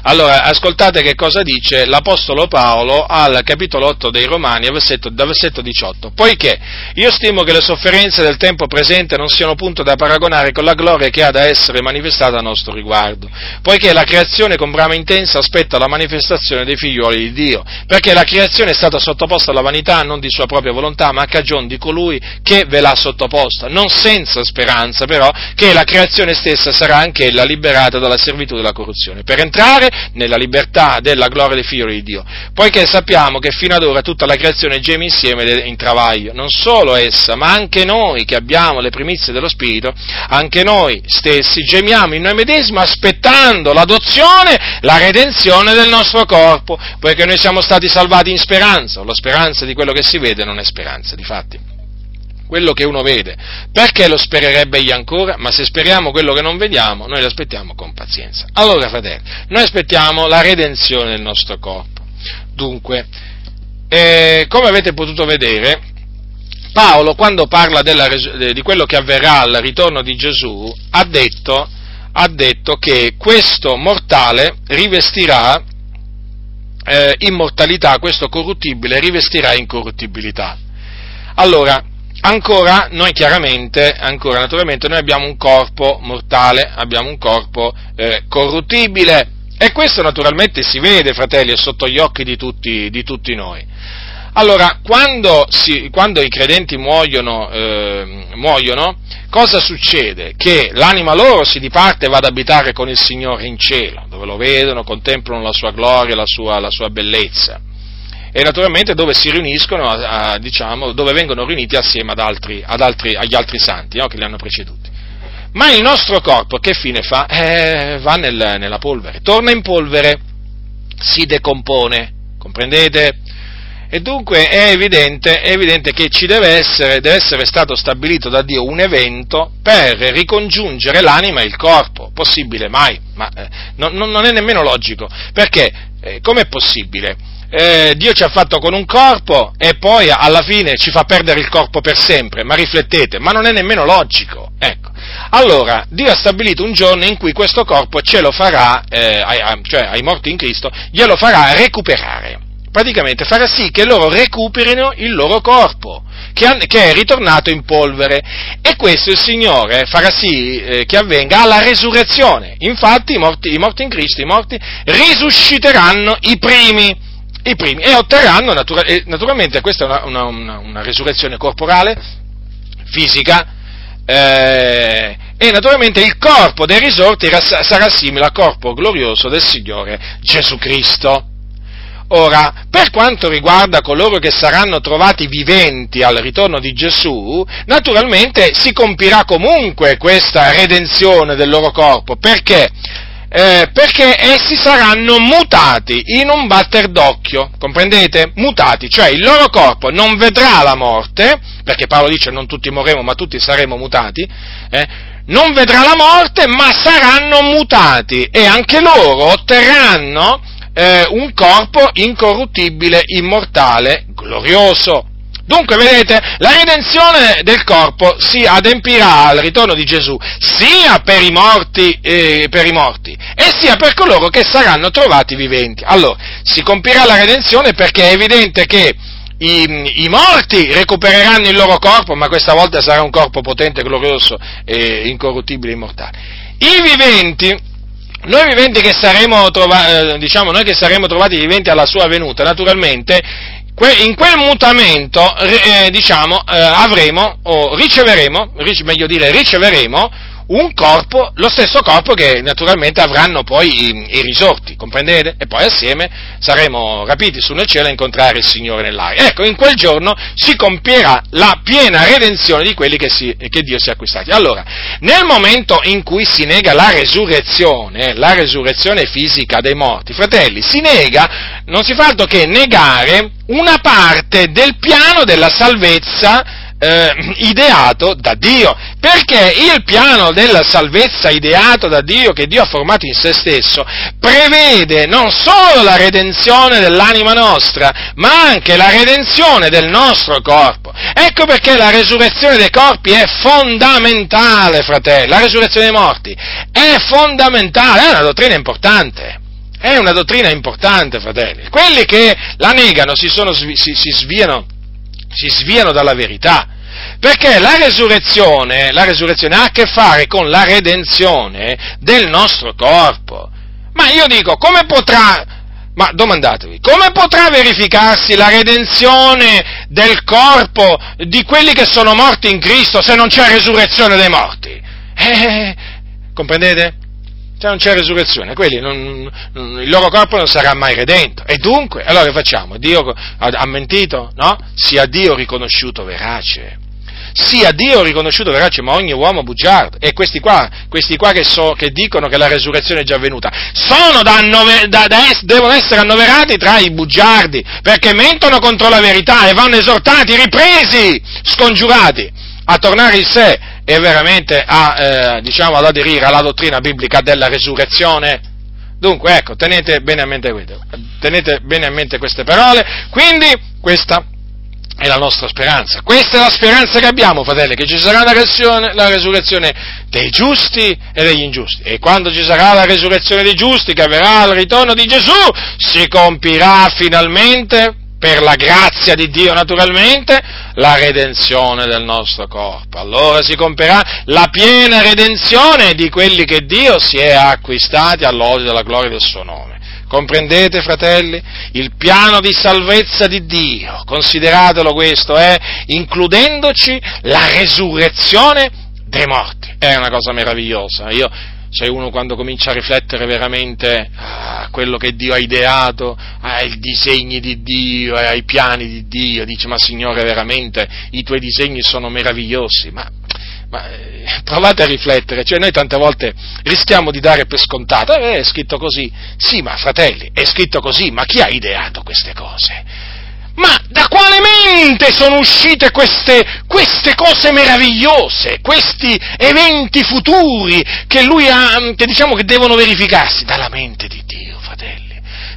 Speaker 1: allora, ascoltate che cosa dice l'Apostolo Paolo al capitolo 8 dei Romani, versetto, dal versetto 18. Poiché io stimo che le sofferenze del tempo presente non siano punto da paragonare con la gloria che ha da essere manifestata a nostro riguardo, poiché la creazione con brama intensa aspetta la manifestazione dei figlioli di Dio, perché la creazione è stata sottoposta alla vanità non di sua propria volontà, ma a cagione di colui che ve l'ha sottoposta, non senza speranza però che la creazione stessa sarà anch'ella liberata dalla servitù della corruzione, per entrare nella libertà della gloria dei figli di Dio, poiché sappiamo che fino ad ora tutta la creazione geme insieme in travaglio, non solo essa, ma anche noi che abbiamo le primizie dello Spirito, anche noi stessi gemiamo in noi medesimi aspettando l'adozione, la redenzione del nostro corpo, poiché noi siamo stati salvati in speranza, la speranza di quello che si vede non è speranza, di fatti quello che uno vede. Perché lo spererebbe egli ancora? Ma se speriamo quello che non vediamo, noi lo aspettiamo con pazienza. Allora, fratelli, noi aspettiamo la redenzione del nostro corpo. Dunque, eh, come avete potuto vedere, Paolo, quando parla della, di quello che avverrà al ritorno di Gesù, ha detto, ha detto che questo mortale rivestirà eh, immortalità, questo corruttibile rivestirà incorruttibilità. Allora, ancora noi chiaramente, ancora naturalmente, noi abbiamo un corpo mortale, abbiamo un corpo eh, corruttibile e questo naturalmente si vede, fratelli, sotto gli occhi di tutti, di tutti noi. Allora, quando, si, quando i credenti muoiono, eh, muoiono, cosa succede? Che l'anima loro si diparte e va ad abitare con il Signore in cielo, dove lo vedono, contemplano la sua gloria, la sua, la sua bellezza e naturalmente dove si riuniscono, a, a, diciamo, dove vengono riuniti assieme ad altri, ad altri, agli altri santi no, che li hanno preceduti. Ma il nostro corpo che fine fa? Eh, va nel, nella polvere, torna in polvere, si decompone, comprendete? E dunque è evidente, è evidente, che ci deve essere, deve essere stato stabilito da Dio un evento per ricongiungere l'anima e il corpo. Possibile mai? Ma eh, non, non, è nemmeno logico. Perché Eh, com'è possibile? Eh, Dio ci ha fatto con un corpo e poi alla fine ci fa perdere il corpo per sempre, ma riflettete, ma non è nemmeno logico. Ecco. Allora, Dio ha stabilito un giorno in cui questo corpo ce lo farà, eh, ai, cioè ai morti in Cristo, glielo farà recuperare. Praticamente farà sì che loro recuperino il loro corpo, che, è ritornato in polvere. E questo il Signore farà sì eh, che avvenga alla resurrezione. Infatti i morti, i morti in Cristo, i morti, risusciteranno i primi i primi e otterranno natura- e naturalmente questa è una, una, una, resurrezione corporale, fisica, eh, e naturalmente il corpo dei risorti sarà simile al corpo glorioso del Signore Gesù Cristo. Ora, per quanto riguarda coloro che saranno trovati viventi al ritorno di Gesù, naturalmente si compirà comunque questa redenzione del loro corpo. Perché? Eh, perché essi saranno mutati in un batter d'occhio, comprendete? Mutati, cioè il loro corpo non vedrà la morte, perché Paolo dice non tutti morremo ma tutti saremo mutati, eh, non vedrà la morte ma saranno mutati e anche loro otterranno eh, un corpo incorruttibile, immortale, glorioso. Dunque, vedete, la redenzione del corpo si adempirà al ritorno di Gesù sia per i morti, eh, per i morti e sia per coloro che saranno trovati viventi. Allora, si compirà la redenzione perché è evidente che i, i, morti recupereranno il loro corpo, ma questa volta sarà un corpo potente, glorioso, e incorruttibile, immortale. I viventi, noi viventi che saremo, trova, eh, diciamo, noi che saremo trovati viventi alla sua venuta, naturalmente, in quel mutamento, eh, diciamo, eh, avremo, o riceveremo, meglio dire, riceveremo un corpo, lo stesso corpo che naturalmente avranno poi i, i, risorti, comprendete? E poi assieme saremo rapiti su nel cielo a incontrare il Signore nell'aria. Ecco, in quel giorno si compierà la piena redenzione di quelli che, si, che Dio si è acquistati. Allora, nel momento in cui si nega la resurrezione, la resurrezione fisica dei morti, fratelli, si nega, non si fa altro che negare una parte del piano della salvezza eh, ideato da Dio, perché il piano della salvezza ideato da Dio, che Dio ha formato in se stesso, prevede non solo la redenzione dell'anima nostra, ma anche la redenzione del nostro corpo. Ecco perché la resurrezione dei corpi è fondamentale, fratelli, la resurrezione dei morti è fondamentale, è una dottrina importante. È una dottrina importante, fratelli. Quelli che la negano si, sono, si, si sviano si sviano dalla verità. Perché la resurrezione, la resurrezione ha a che fare con la redenzione del nostro corpo. Ma io dico, come potrà, ma domandatevi, come potrà verificarsi la redenzione del corpo di quelli che sono morti in Cristo se non c'è resurrezione dei morti? Eh, comprendete? Se non c'è resurrezione, quelli non, non, il loro corpo non sarà mai redento. E dunque, allora che facciamo? Dio ha, ha mentito? No? Sia Dio riconosciuto verace sia Dio riconosciuto verace, ma ogni uomo bugiardo. E questi qua, questi qua che, so, che, dicono che la resurrezione è già avvenuta, sono da annove, da, da es, devono essere annoverati tra i bugiardi, perché mentono contro la verità e vanno esortati, ripresi, scongiurati a tornare in sé e veramente a, eh, diciamo, ad aderire alla dottrina biblica della resurrezione. Dunque, ecco, tenete bene a mente, tenete bene a mente queste parole. Quindi, questa è la nostra speranza. Questa è la speranza che abbiamo, fratelli, che ci sarà la, la resurrezione dei giusti e degli ingiusti. E quando ci sarà la resurrezione dei giusti, che avverrà al ritorno di Gesù, si compirà finalmente per la grazia di Dio naturalmente, la redenzione del nostro corpo. Allora si compierà la piena redenzione di quelli che Dio si è acquistati all'odio della gloria del suo nome. Comprendete, fratelli? Il piano di salvezza di Dio, consideratelo questo, è includendoci la resurrezione dei morti. È una cosa meravigliosa. Io c'è uno quando comincia a riflettere veramente a quello che Dio ha ideato, ai disegni di Dio, ai piani di Dio, dice ma Signore veramente i tuoi disegni sono meravigliosi, ma, ma eh, provate a riflettere, cioè noi tante volte rischiamo di dare per scontato, eh, è scritto così, sì ma fratelli, è scritto così, ma chi ha ideato queste cose? Ma da quale mente sono uscite queste, queste, cose meravigliose, questi eventi futuri che lui ha, che diciamo che devono verificarsi? Dalla mente di Dio, fratelli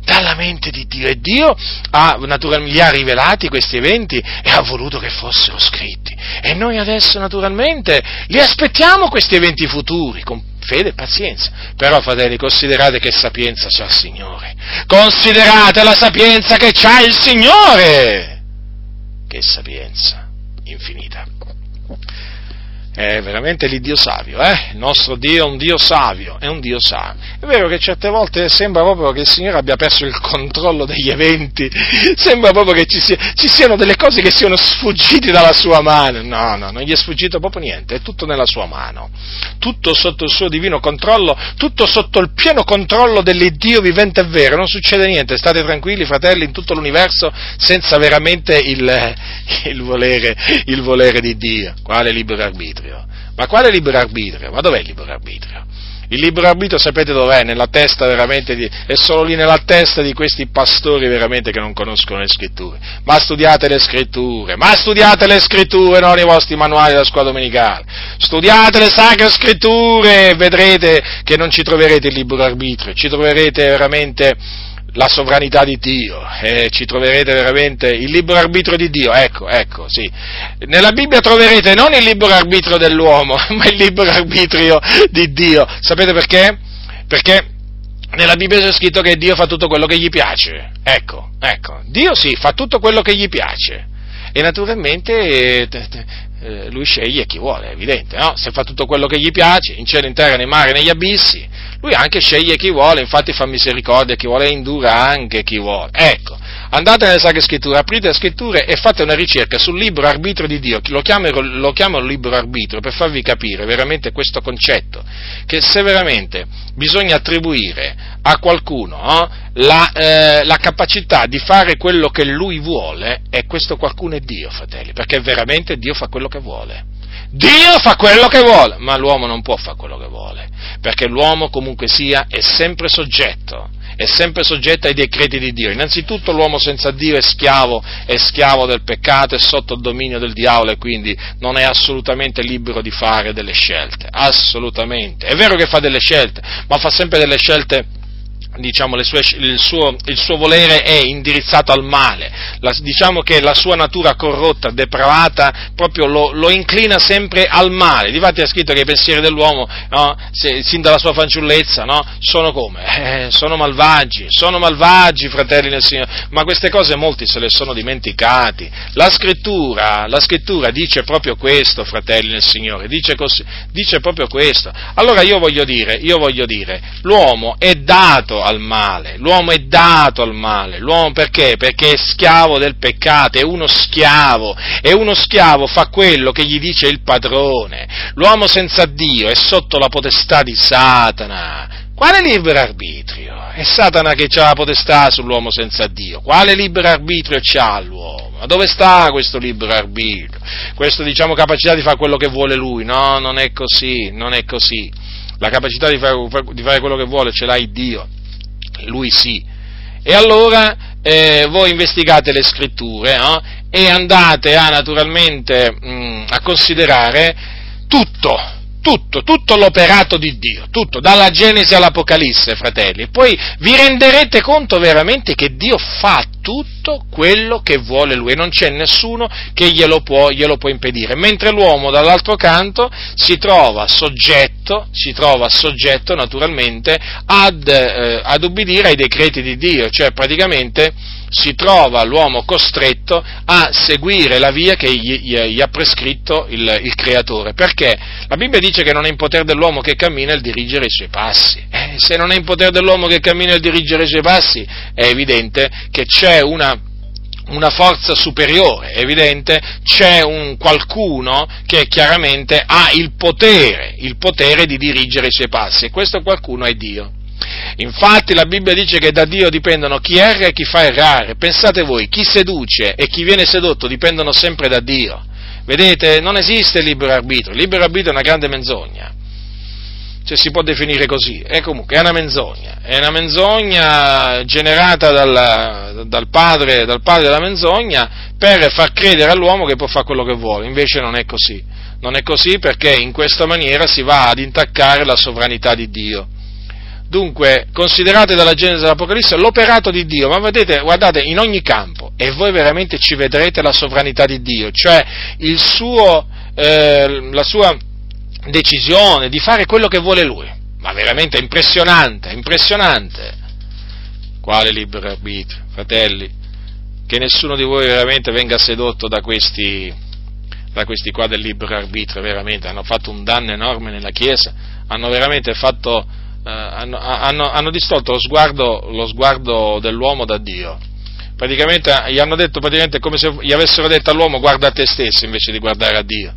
Speaker 1: dalla mente di Dio e Dio ha, naturalmente, gli ha rivelati questi eventi e ha voluto che fossero scritti. E noi adesso naturalmente li aspettiamo questi eventi futuri con fede e pazienza. Però, fratelli, considerate che sapienza c'ha il Signore. Considerate la sapienza che c'ha il Signore. Che sapienza infinita è veramente l'Iddio savio, eh? Il nostro Dio è un Dio savio, è un Dio savio. È vero che certe volte sembra proprio che il Signore abbia perso il controllo degli eventi, sembra proprio che ci, sia, ci siano delle cose che siano sfuggite dalla sua mano. No, no, non gli è sfuggito proprio niente, è tutto nella sua mano. Tutto sotto il suo divino controllo, tutto sotto il pieno controllo dell'Iddio vivente e vero. Non succede niente, state tranquilli, fratelli, in tutto l'universo, senza veramente il, il, volere, il volere di Dio. Quale libero arbitrio? Ma quale libero arbitrio? Ma dov'è il libero arbitrio? Il libero arbitrio sapete dov'è? Nella testa veramente di, è solo lì nella testa di questi pastori veramente che non conoscono le scritture. Ma studiate le scritture, ma studiate le scritture, non i vostri manuali della scuola domenicale. Studiate le sacre scritture e vedrete che non ci troverete il libero arbitrio, ci troverete veramente la sovranità di Dio, eh, ci troverete veramente il libero arbitrio di Dio, ecco, ecco, sì. Nella Bibbia troverete non il libero arbitrio dell'uomo, ma il libero arbitrio di Dio. Sapete perché? Perché nella Bibbia c'è scritto che Dio fa tutto quello che gli piace. Ecco, ecco, Dio sì, fa tutto quello che gli piace. E naturalmente eh, eh, lui sceglie chi vuole, è evidente, no? Se fa tutto quello che gli piace, in cielo, in terra, nei mari, negli abissi, lui anche sceglie chi vuole, infatti fa misericordia chi vuole indura anche chi vuole. Ecco, andate nelle Sacre Scritture, aprite le Scritture e fate una ricerca sul libero arbitrio di Dio, lo chiamo, lo chiamo libero arbitrio per farvi capire veramente questo concetto, che se veramente bisogna attribuire a qualcuno no, la, eh, la, capacità di fare quello che lui vuole, e questo qualcuno è Dio, fratelli, perché veramente Dio fa quello che vuole. Dio fa quello che vuole, ma l'uomo non può fare quello che vuole, perché l'uomo comunque sia è sempre soggetto, è sempre soggetto ai decreti di Dio. Innanzitutto l'uomo senza Dio è schiavo, è schiavo del peccato, è sotto il dominio del diavolo e quindi non è assolutamente libero di fare delle scelte, assolutamente. È vero che fa delle scelte, ma fa sempre delle scelte diciamo, sue, il, suo, il, suo, volere è indirizzato al male, la, diciamo che la sua natura corrotta, depravata, proprio lo, lo inclina sempre al male. Difatti è scritto che i pensieri dell'uomo, no, se, sin dalla sua fanciullezza, no, sono come? Eh, sono malvagi, sono malvagi, fratelli del Signore, ma queste cose molti se le sono dimenticati. La scrittura, la scrittura dice proprio questo, fratelli del Signore, dice, così, dice proprio questo. Allora io voglio dire, io voglio dire, l'uomo è dato al male, l'uomo è dato al male, l'uomo perché? Perché è schiavo del peccato, è uno schiavo, e uno schiavo fa quello che gli dice il padrone, l'uomo senza Dio è sotto la potestà di Satana, quale libero arbitrio? È Satana che ha la potestà sull'uomo senza Dio, quale libero arbitrio c'ha l'uomo? Ma dove sta questo libero arbitrio? Questa, diciamo, capacità di fare quello che vuole lui? No, non è così, non è così. La capacità di fare, di fare quello che vuole ce l'ha il Dio lui sì. E allora eh, voi investigate le scritture no? e andate a naturalmente mh, mm, a considerare tutto, tutto, tutto l'operato di Dio, tutto, dalla Genesi all'Apocalisse, fratelli. Poi vi renderete conto veramente che Dio fa tutto quello che vuole Lui e non c'è nessuno che glielo può, glielo può impedire. Mentre l'uomo, dall'altro canto, si trova soggetto, si trova soggetto naturalmente ad, eh, ad ubbidire ai decreti di Dio, cioè praticamente si trova l'uomo costretto a seguire la via che gli, gli ha prescritto il, il, Creatore. Perché? La Bibbia dice che non è in potere dell'uomo che cammina il dirigere i suoi passi. Eh, se non è in potere dell'uomo che cammina il dirigere i suoi passi, è evidente che c'è una, una forza superiore, è evidente, c'è un qualcuno che chiaramente ha il potere, il potere di dirigere i suoi passi e questo qualcuno è Dio. Infatti la Bibbia dice che da Dio dipendono chi erra e chi fa errare. Pensate voi, chi seduce e chi viene sedotto dipendono sempre da Dio. Vedete, non esiste libero arbitrio, il libero arbitrio è una grande menzogna. Se si può definire così, è comunque è una menzogna, è una menzogna generata dal, dal, padre, dal padre della menzogna per far credere all'uomo che può fare quello che vuole, invece non è così, non è così perché in questa maniera si va ad intaccare la sovranità di Dio Dunque, considerate dalla Genesi all'Apocalisse l'operato di Dio, ma vedete, guardate, in ogni campo, e voi veramente ci vedrete la sovranità di Dio, cioè suo, eh, la sua decisione di fare quello che vuole Lui. Ma veramente è impressionante, impressionante. Quale libero arbitrio, fratelli? Che nessuno di voi veramente venga sedotto da questi, da questi qua del libero arbitrio, veramente, hanno fatto un danno enorme nella Chiesa, hanno veramente fatto hanno, hanno, hanno, distolto lo sguardo, lo sguardo, dell'uomo da Dio. Praticamente gli hanno detto praticamente come se gli avessero detto all'uomo guarda a te stesso invece di guardare a Dio.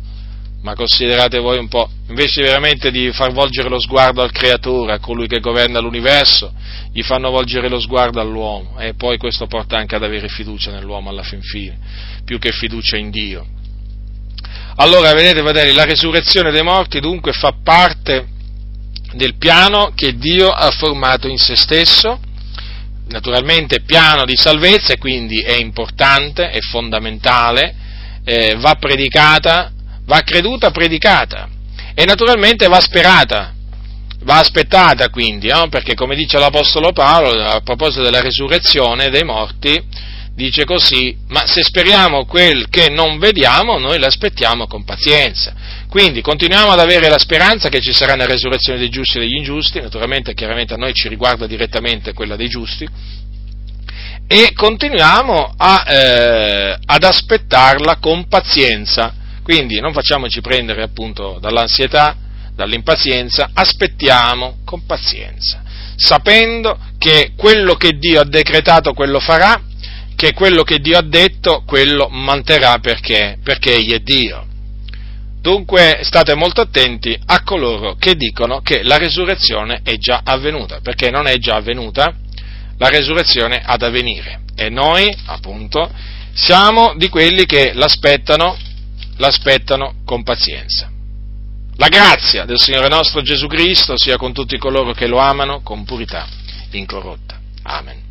Speaker 1: Ma considerate voi un po', invece veramente di far volgere lo sguardo al creatore, a colui che governa l'universo, gli fanno volgere lo sguardo all'uomo e poi questo porta anche ad avere fiducia nell'uomo alla fin fine, più che fiducia in Dio. Allora, vedete, fratelli, la resurrezione dei morti dunque fa parte del piano che Dio ha formato in se stesso, naturalmente piano di salvezza e quindi è importante, è fondamentale, eh, va predicata, va creduta, predicata e naturalmente va sperata, va aspettata quindi, no? perché come dice l'Apostolo Paolo a proposito della resurrezione dei morti, dice così, ma se speriamo quel che non vediamo, noi l'aspettiamo con pazienza. Quindi continuiamo ad avere la speranza che ci sarà una resurrezione dei giusti e degli ingiusti, naturalmente chiaramente a noi ci riguarda direttamente quella dei giusti, e continuiamo a, eh, ad aspettarla con pazienza. Quindi non facciamoci prendere appunto dall'ansietà, dall'impazienza, aspettiamo con pazienza, sapendo che quello che Dio ha decretato, quello farà, che quello che Dio ha detto, quello manterrà perché, perché Egli è Dio. Dunque state molto attenti a coloro che dicono che la resurrezione è già avvenuta, perché non è già avvenuta, la resurrezione ha da venire. E noi, appunto, siamo di quelli che l'aspettano, l'aspettano con pazienza. La grazia del Signore nostro Gesù Cristo sia con tutti coloro che lo amano con purità incorrotta. Amen.